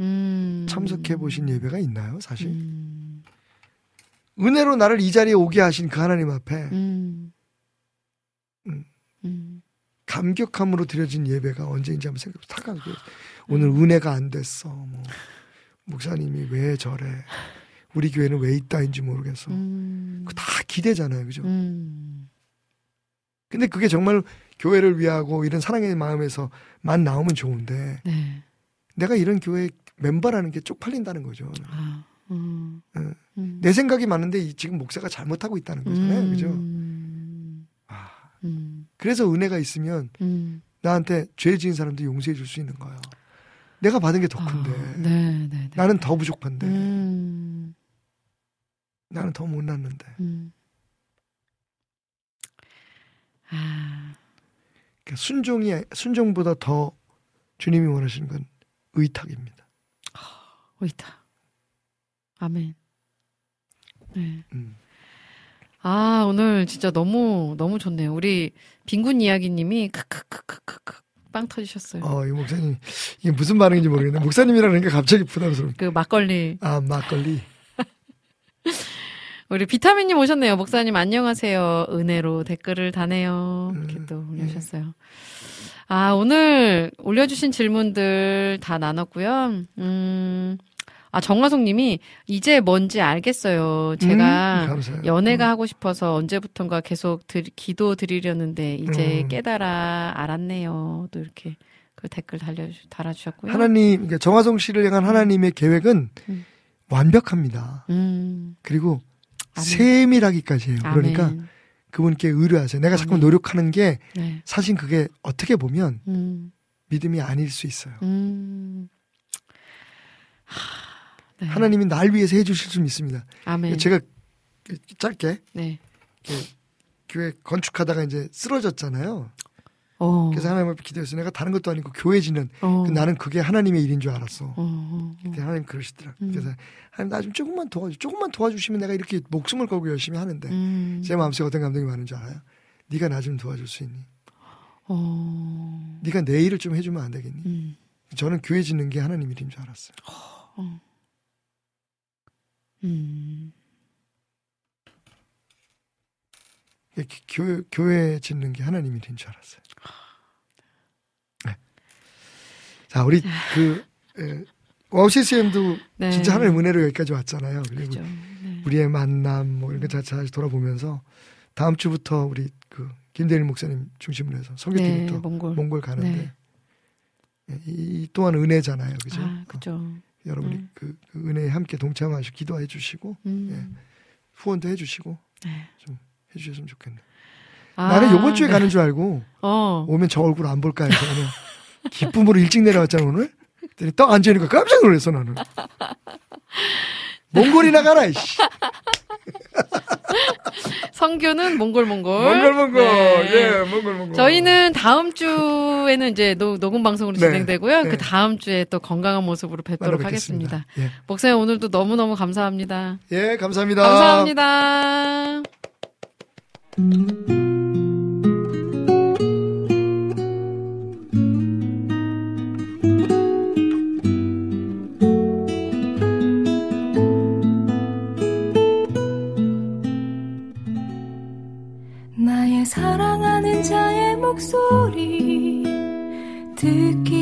음, 참석해 보신 예배가 있나요, 사실? 음, 은혜로 나를 이 자리에 오게 하신 그 하나님 앞에 음, 음. 음, 감격함으로 드려진 예배가 언제인지 한번 생각해 보세요. 오늘 은혜가 안 됐어. 뭐 목사님이 왜 저래? 우리 교회는 왜 있다인지 모르겠어. 음, 그거 다 기대잖아요, 그죠? 음, 근데 그게 정말 교회를 위하고 이런 사랑의 마음에서만 나오면 좋은데 네. 내가 이런 교회 멤버라는 게 쪽팔린다는 거죠. 아, 음, 응. 음, 내 생각이 많은데 이- 지금 목사가 잘못하고 있다는 거잖아요, 그죠? 음, 아, 음, 그래서 은혜가 있으면 음. 나한테 죄 지은 사람도 용서해 줄 수 있는 거예요. 내가 받은 게 더 큰데 아, 네, 네, 네. 나는 더 부족한데 음, 나는 더 못났는데 음. 아, 그러니까 순종이 순종보다 더 주님이 원하시는 건 의탁입니다. 오이다. 아멘. 네. 음. 아, 오늘 진짜 너무, 너무 좋네요. 우리 빈군 이야기님이 크크크크크크 빵 터지셨어요. 어, 이 목사님 이게 무슨 반응인지 모르겠는데 목사님이라는 게 갑자기 부담스러워. 그 막걸리. 아 막걸리. [laughs] 우리 비타민님 오셨네요. 목사님 안녕하세요. 은혜로 댓글을 다네요. 이렇게 음, 또 올려주셨어요. 아, 오늘 올려주신 질문들 다 나눴고요. 음, 아, 정화송 님이 이제 뭔지 알겠어요. 제가 음. 연애가 하고 싶어서 언제부턴가 계속 드, 기도 드리려는데 이제 음. 깨달아 알았네요. 또 이렇게 그 댓글 달려 달아주셨고요. 하나님, 그러니까 정화성 씨를 향한 하나님의 계획은 음. 완벽합니다. 음, 그리고 아멘. 세밀하기까지 해요. 그러니까 아멘. 그분께 의뢰하세요. 내가 자꾸. 노력하는 게 네. 사실 그게 어떻게 보면 음, 믿음이 아닐 수 있어요. 음. 하, 네. 하나님이 날 위해서 해주실 수 있습니다. 아멘. 제가 짧게 네. 이렇게 교회 건축하다가 이제 쓰러졌잖아요. 어. 그래서 하나님 앞에 기도했어요. 내가 다른 것도 아니고 교회 짓는 어. 그 나는 그게 하나님의 일인 줄 알았어. 어, 어, 어. 그때 하나님 그러시더라. 음. 그래서 하나님 나 좀 조금만 도와줘. 조금만 도와주시면 내가 이렇게 목숨을 걸고 열심히 하는데 음. 제 마음속에 어떤 감동이 많은 줄 알아요? 네가 나 좀 도와줄 수 있니? 어. 네가 내 일을 좀 해주면 안 되겠니? 음. 저는 교회 짓는 게 하나님 일인 줄 알았어요. 음. 이렇게 교회, 교회 짓는 게 하나님 일인 줄 알았어요. 네. 자, 우리 그 에, 와우 CCM도 네. 진짜 하나님 은혜로 여기까지 왔잖아요. 그리고 그죠. 네. 우리의 만남 뭐 이런 거 다시 돌아보면서 다음 주부터 우리 그 김대일 목사님 중심으로 해서 네, 설교팀부터 몽골. 몽골 가는데 네. 예, 이, 이 또한 은혜잖아요, 그죠? 아, 어, 그죠. 여러분이 음. 그, 그 은혜에 함께 동참하시고 기도해 주시고 음. 후원도 해주시고 네. 해주셨으면 좋겠네요. 아, 나는 요번 주에 네. 가는 줄 알고 어. 오면 저 얼굴 안 볼까 해서 오늘 기쁨으로 일찍 내려왔잖아 오늘. 그랬더니 딱 앉으니까 깜짝 놀랐어 나는. 몽골이나 가라 이씨. [laughs] 선교는 몽골 몽골. 몽골 몽골. 네. 예, 몽골 몽골. 저희는 다음 주에는 이제 노, 녹음 방송으로 네. 진행되고요. 네. 그 다음 주에 또 건강한 모습으로 뵙도록. 하겠습니다. 목사님 오늘도 너무너무 감사합니다. 예, 예, 감사합니다. 감사합니다. 자의 목소리 듣기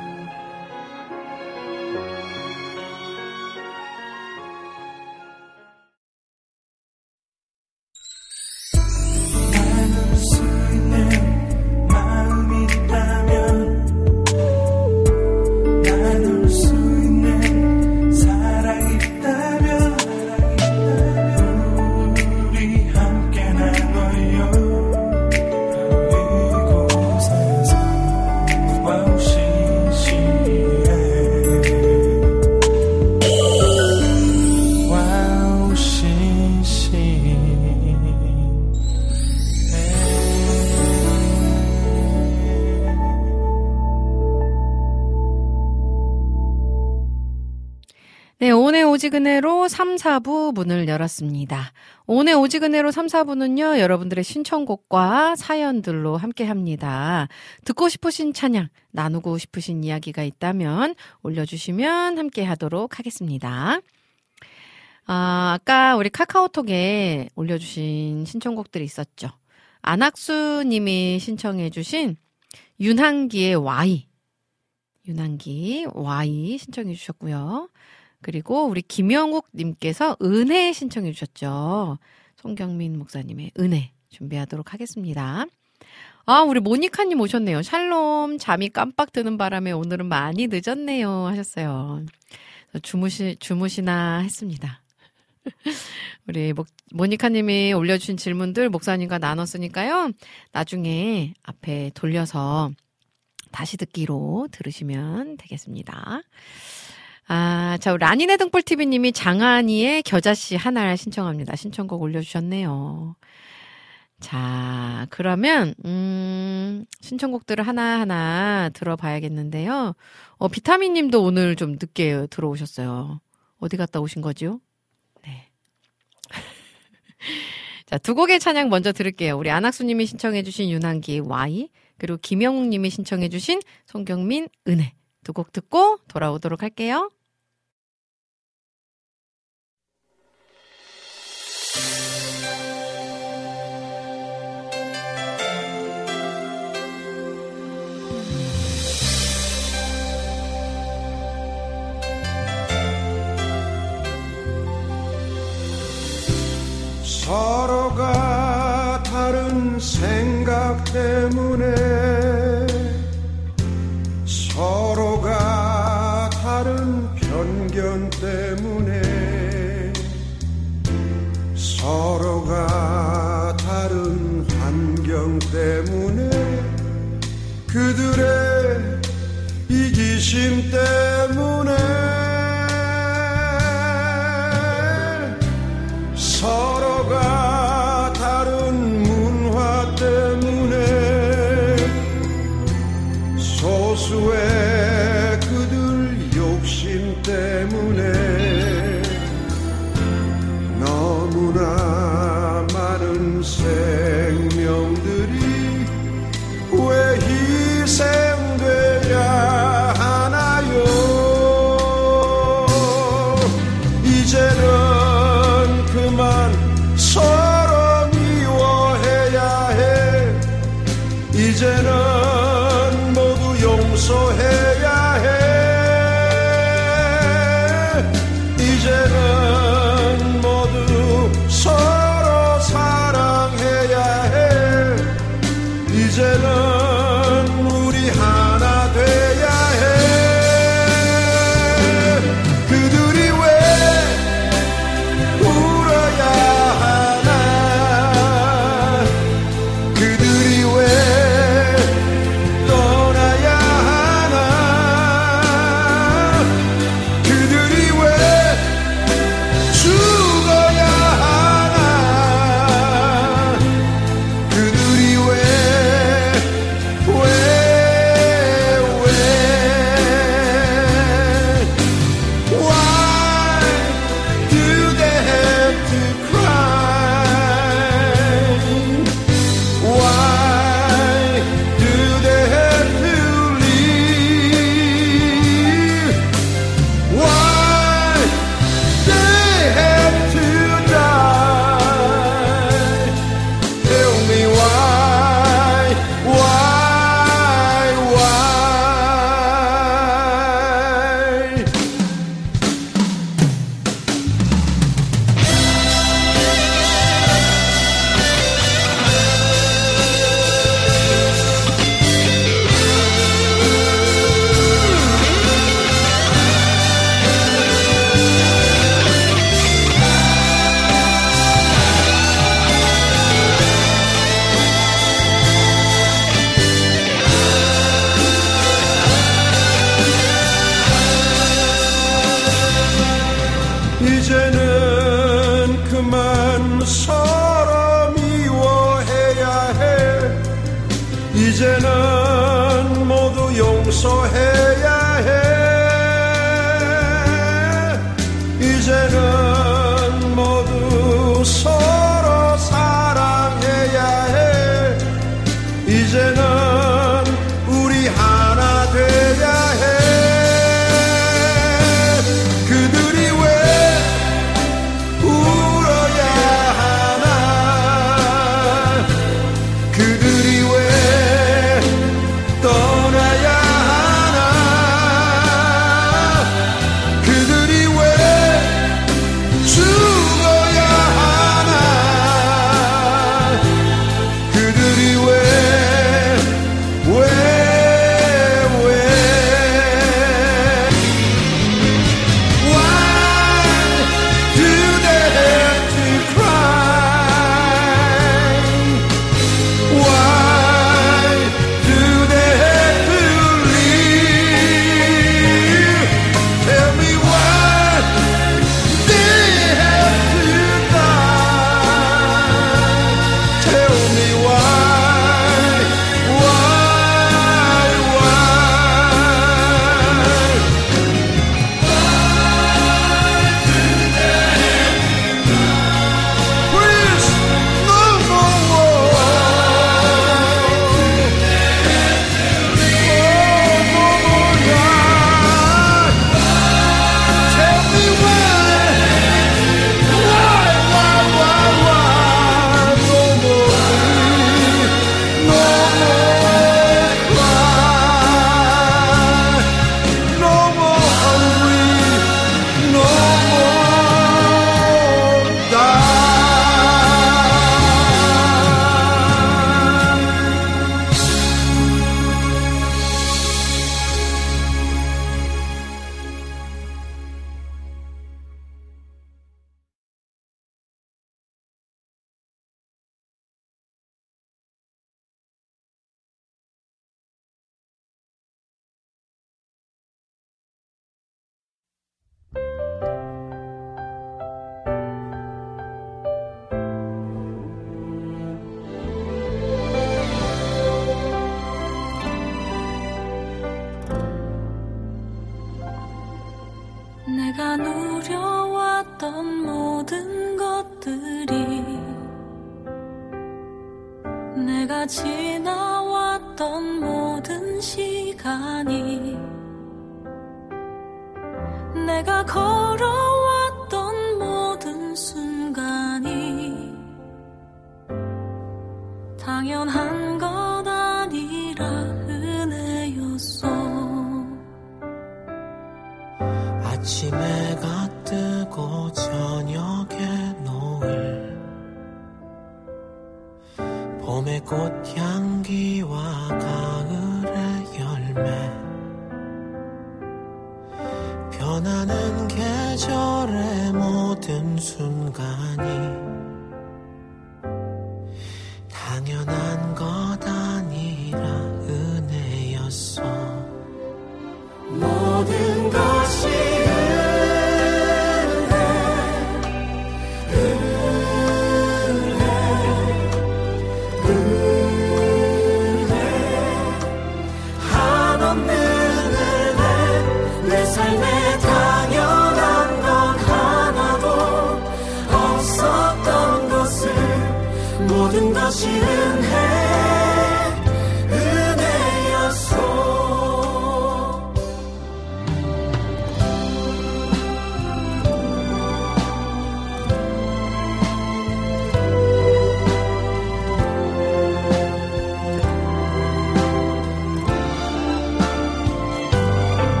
3, 4부 문을 열었습니다. 오늘 오지근해로 3, 4부는요, 여러분들의 신청곡과 사연들로 함께 합니다. 듣고 싶으신 찬양, 나누고 싶으신 이야기가 있다면 올려주시면 함께 하도록 하겠습니다. 아, 아까 우리 카카오톡에 올려주신 신청곡들이 있었죠. 안학수 님이 신청해주신 윤한기의 Y. 윤한기 Y 신청해 주셨고요. 그리고 우리 김영욱 님께서 은혜 신청해 주셨죠. 송경민 목사님의 은혜 준비하도록 하겠습니다. 아, 우리 모니카 님 오셨네요. 샬롬, 잠이 깜빡 드는 바람에 오늘은 많이 늦었네요. 하셨어요. 주무시, 주무시나 했습니다. [laughs] 우리 목, 모니카 님이 올려주신 질문들 목사님과 나눴으니까요. 나중에 앞에 돌려서 다시 듣기로 들으시면 되겠습니다. 아, 자, 라니네 등불TV님이 장한이의 겨자씨 하나를 신청합니다. 신청곡 올려주셨네요. 자, 그러면, 음, 신청곡들을 하나하나 들어봐야겠는데요. 어, 비타민 님도 오늘 좀 늦게 들어오셨어요. 어디 갔다 오신 거죠? 네. [laughs] 자, 두 곡의 찬양 먼저 들을게요. 우리 안학수 님이 신청해주신 윤한기 Y, 그리고 김영웅 님이 신청해주신 송경민 은혜. 두 곡 듣고 돌아오도록 할게요. 서로가 다른 생각 때문에 서로가 다른 편견 때문에 서로가 다른 환경 때문에 그들의 이기심 때문에 head.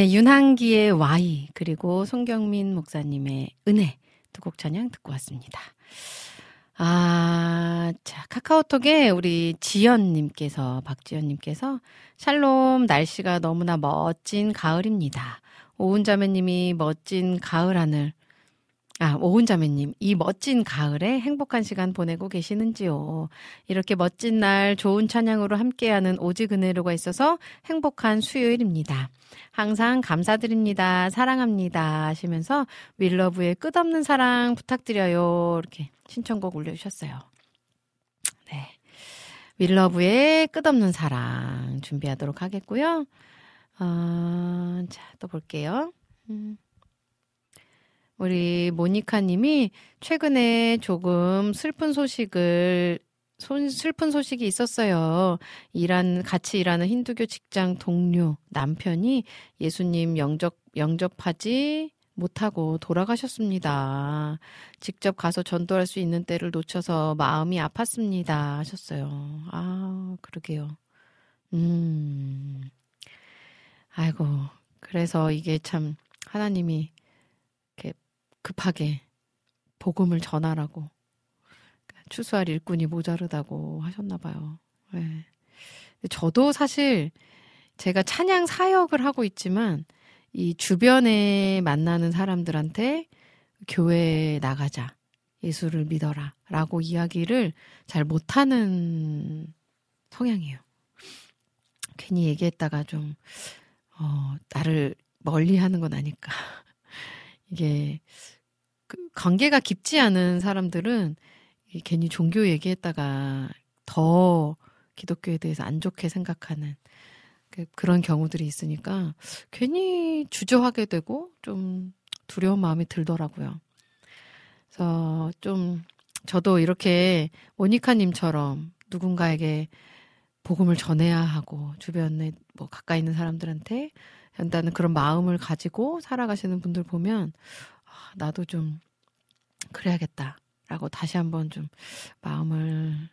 네, 윤한기의 Y 그리고 송경민 목사님의 은혜 두곡 찬양 듣고 왔습니다. 아, 자, 카카오톡에 우리 지연님께서, 박지연님께서, 샬롬, 날씨가 너무나 멋진 가을입니다. 오은자매님이 멋진 가을 하늘, 아, 오은자매님, 이 멋진 가을에 행복한 시간 보내고 계시는지요? 이렇게 멋진 날 좋은 찬양으로 함께하는 오직 은혜로가 있어서 행복한 수요일입니다. 항상 감사드립니다. 사랑합니다. 하시면서 윌러브의 끝없는 사랑 부탁드려요. 이렇게 신청곡 올려주셨어요. 네. 윌러브의 끝없는 사랑 준비하도록 하겠고요. 어, 자, 또 볼게요. 음. 우리 모니카 님이 최근에 조금 슬픈 소식을 손, 슬픈 소식이 있었어요. 일한, 같이 일하는 힌두교 직장 동료 남편이 예수님 영접, 영접하지 못하고 돌아가셨습니다. 직접 가서 전도할 수 있는 때를 놓쳐서 마음이 아팠습니다. 하셨어요. 아, 그러게요. 음. 아이고. 그래서 이게 참 하나님이 급하게 복음을 전하라고 추수할 일꾼이 모자르다고 하셨나 봐요. 네. 저도 사실 제가 찬양 사역을 하고 있지만 이 주변에 만나는 사람들한테 교회에 나가자. 예수를 믿어라. 라고 이야기를 잘 못하는 성향이에요. 괜히 얘기했다가 좀, 어, 나를 멀리 하는 건 아닐까. 이게, 그 관계가 깊지 않은 사람들은 괜히 종교 얘기했다가 더 기독교에 대해서 안 좋게 생각하는 그, 그런 경우들이 있으니까 괜히 주저하게 되고 좀 두려운 마음이 들더라고요. 그래서 좀 저도 이렇게 모니카님처럼 누군가에게 복음을 전해야 하고 주변에 뭐 가까이 있는 사람들한테 한다는 그런 마음을 가지고 살아가시는 분들 보면 아, 나도 좀 그래야겠다. 라고 다시 한번 좀 마음을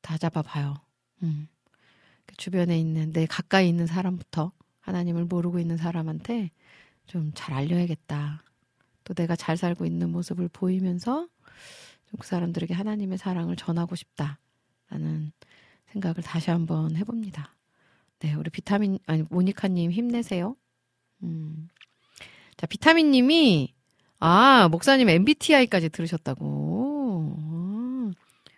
다잡아 봐요. 음. 주변에 있는 내 가까이 있는 사람부터 하나님을 모르고 있는 사람한테 좀 잘 알려야겠다. 또 내가 잘 살고 있는 모습을 보이면서 좀 그 사람들에게 하나님의 사랑을 전하고 싶다라는 생각을 다시 한번 해봅니다. 네, 우리 비타민 아니 모니카님 힘내세요. 음. 자, 비타민님이 아 목사님 MBTI까지 들으셨다고. 아,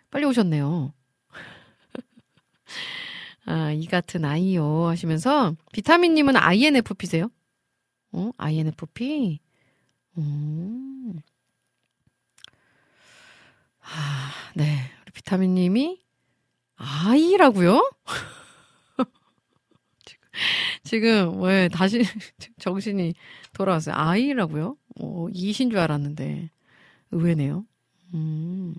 빨리 오셨네요. [laughs] 아, 이 같은 아이요 하시면서 비타민님은 INFP세요? 어? INFP? 음. 아, 네. 우리 비타민님이 아이라고요? [laughs] 지금, 왜 다시 [laughs] 정신이 돌아왔어요. 아이라고요? 어, 이신 줄 알았는데 의외네요. 음.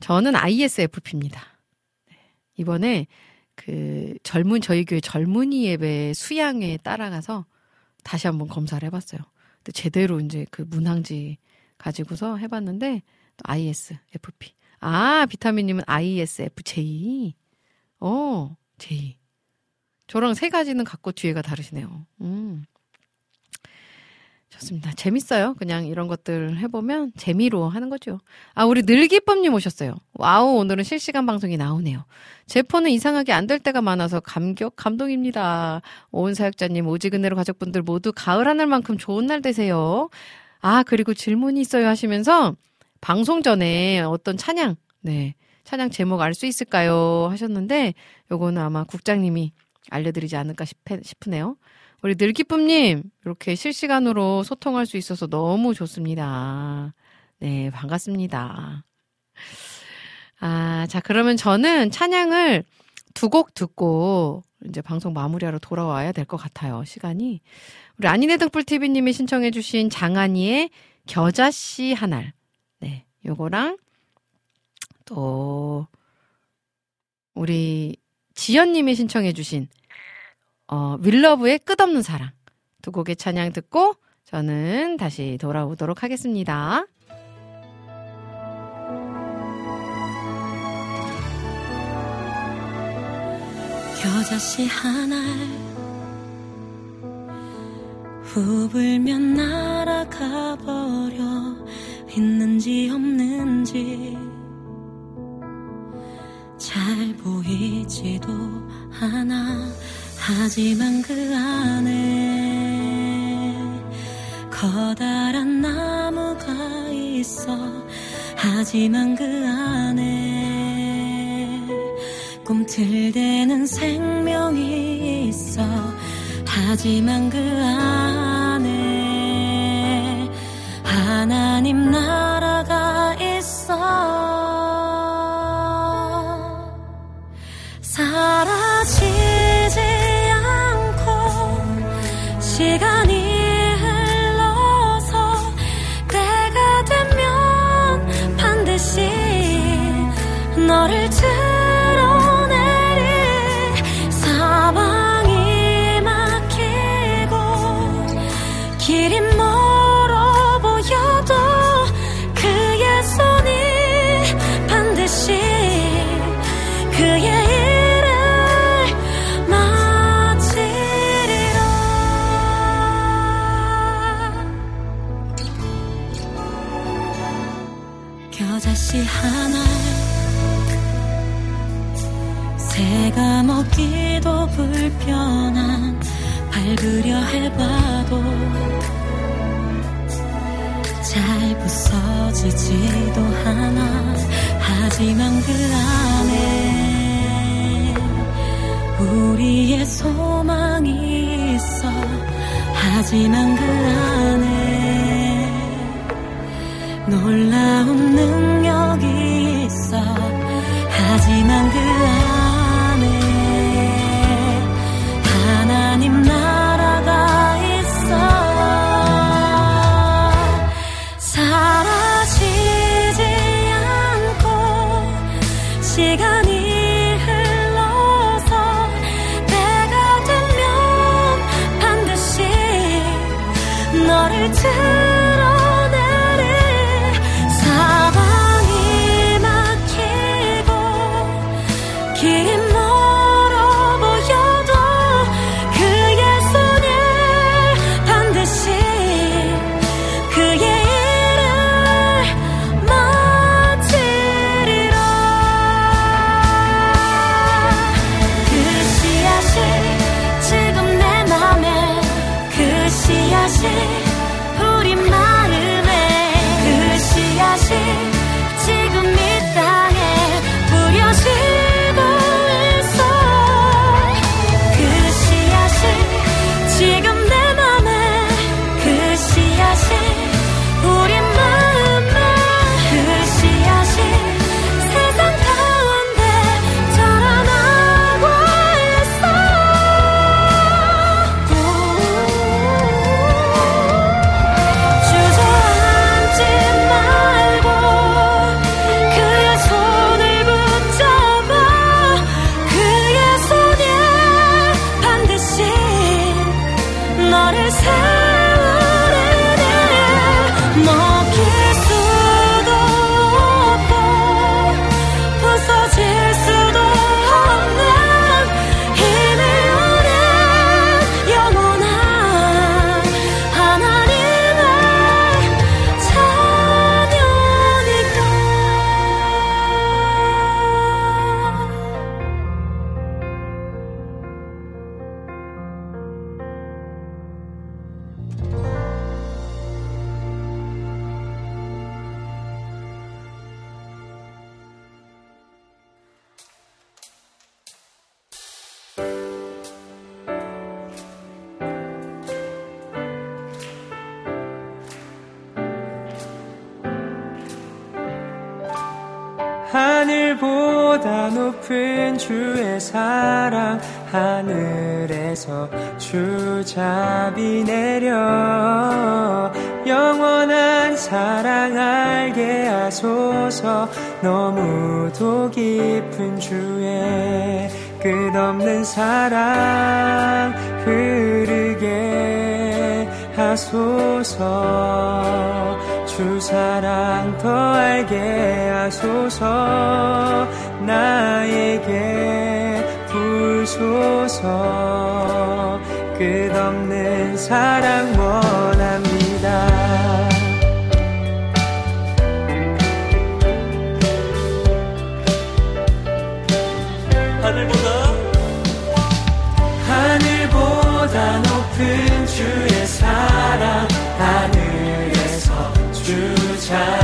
저는 ISFP입니다. 이번에 그 젊은 저희 교회 젊은이 예배 수양에 따라가서 다시 한번 검사를 해봤어요. 제대로 이제 그 문항지 가지고서 해봤는데 ISFP. 아 비타민님은 ISFJ. 어 J. 저랑 세 가지는 갖고 뒤에가 다르시네요. 음. 좋습니다. 재밌어요. 그냥 이런 것들 해보면 재미로 하는 거죠. 아, 우리 늘기쁨님 오셨어요. 와우, 오늘은 실시간 방송이 나오네요. 제 폰은 이상하게 안 될 때가 많아서 감격, 감동입니다. 온 사역자님, 오지근해로 가족분들 모두 가을 하늘만큼 좋은 날 되세요. 아, 그리고 질문이 있어요 하시면서 방송 전에 어떤 찬양, 네, 찬양 제목 알 수 있을까요? 하셨는데 요거는 아마 국장님이 알려드리지 않을까 싶, 싶으네요. 우리 늘기쁨님, 이렇게 실시간으로 소통할 수 있어서 너무 좋습니다. 네, 반갑습니다. 아, 자, 그러면 저는 찬양을 두 곡 듣고 이제 방송 마무리하러 돌아와야 될 것 같아요. 시간이. 우리 아니네 등불TV님이 신청해주신 장한이의 겨자씨 하날. 네, 요거랑 또, 우리 지연님이 신청해주신 어, 윌러브의 끝없는 사랑 두 곡의 찬양 듣고 저는 다시 돌아오도록 하겠습니다. 겨자씨 하나 후불면 날아가 버려 있는지 없는지 잘 보이지도 않아. 하지만 그 안에 커다란 나무가 있어. 하지만 그 안에 꿈틀대는 생명이 있어. 하지만 그 안에 하나님 나라가 있어 시간이 주신 주의 끝없는 사랑 흐르게 하소서. 주 사랑 더 알게 하소서. 나에게 부소서. 끝없는 사랑 멀 잘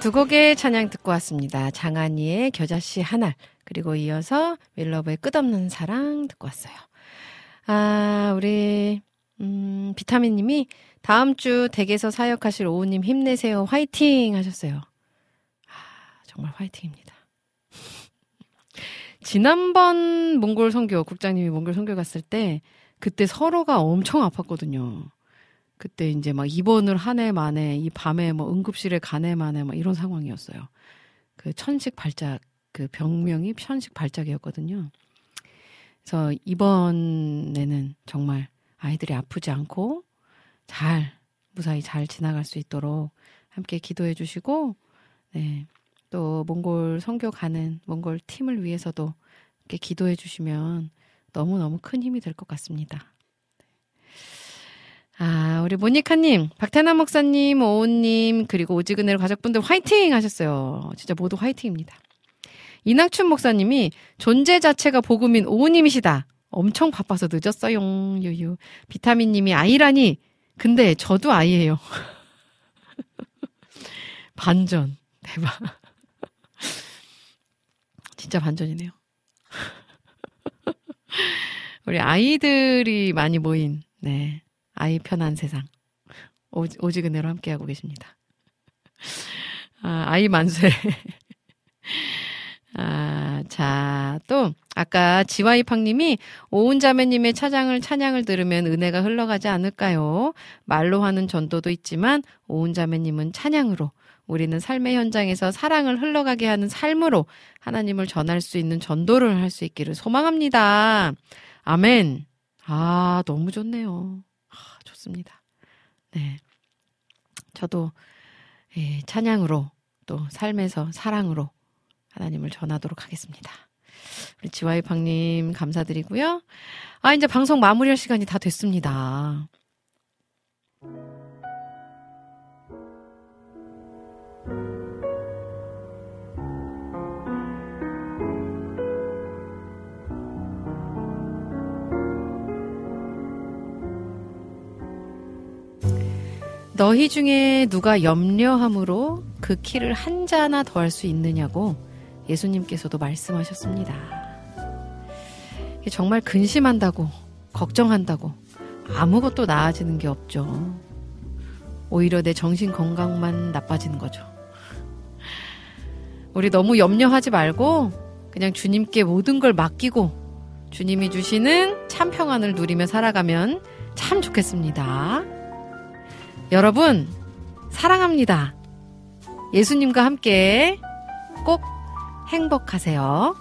두 곡의 찬양 듣고 왔습니다. 장한이의 겨자씨 하날, 그리고 이어서 윌러브의 끝없는 사랑 듣고 왔어요. 아, 우리, 음, 비타민 님이 다음 주 댁에서 사역하실 오우 님 힘내세요. 화이팅! 하셨어요. 아, 정말 화이팅입니다. [laughs] 지난번 몽골 선교, 국장님이 몽골 선교 갔을 때, 그때 서로가 엄청 아팠거든요. 그때 이제 막 입원을 한 해 만에 이 밤에 뭐 응급실에 간 해 만에 막 이런 상황이었어요. 그 천식 발작 그 병명이 천식 발작이었거든요. 그래서 이번에는 정말 아이들이 아프지 않고 잘 무사히 잘 지나갈 수 있도록 함께 기도해 주시고 네. 또 몽골 선교 가는 몽골 팀을 위해서도 이렇게 기도해 주시면 너무너무 큰 힘이 될 것 같습니다. 아, 우리 모니카님, 박태남 목사님, 오은님, 그리고 오지근해로 가족분들 화이팅 하셨어요. 진짜 모두 화이팅입니다. 이낙춘 목사님이 존재 자체가 복음인 오우님이시다. 엄청 바빠서 늦었어요. 유유. 비타민님이 아이라니. 근데 저도 아이예요. [laughs] 반전. 대박. [laughs] 진짜 반전이네요. [laughs] 우리 아이들이 많이 모인, 네. 아이 편한 세상. 오, 오지근해로 함께하고 계십니다. 아, 아이 만세. [laughs] 아, 자, 또, 아까 지와이팡님이 오은자매님의 차장을, 찬양을 들으면 은혜가 흘러가지 않을까요? 말로 하는 전도도 있지만, 오은자매님은 찬양으로, 우리는 삶의 현장에서 사랑을 흘러가게 하는 삶으로 하나님을 전할 수 있는 전도를 할 수 있기를 소망합니다. 아멘. 아, 너무 좋네요. 아, 좋습니다. 네. 저도, 예, 찬양으로, 또 삶에서 사랑으로, 하나님을 전하도록 하겠습니다. 우리 지와이팡님 감사드리고요. 아, 이제 방송 마무리할 시간이 다 됐습니다. 너희 중에 누가 염려함으로 그 키를 한 자나 더할 수 있느냐고 예수님께서도 말씀하셨습니다. 정말 근심한다고, 걱정한다고 아무것도 나아지는 게 없죠. 오히려 내 정신 건강만 나빠지는 거죠. 우리 너무 염려하지 말고 그냥 주님께 모든 걸 맡기고 주님이 주시는 참 평안을 누리며 살아가면 참 좋겠습니다. 여러분, 사랑합니다. 예수님과 함께 꼭 행복하세요.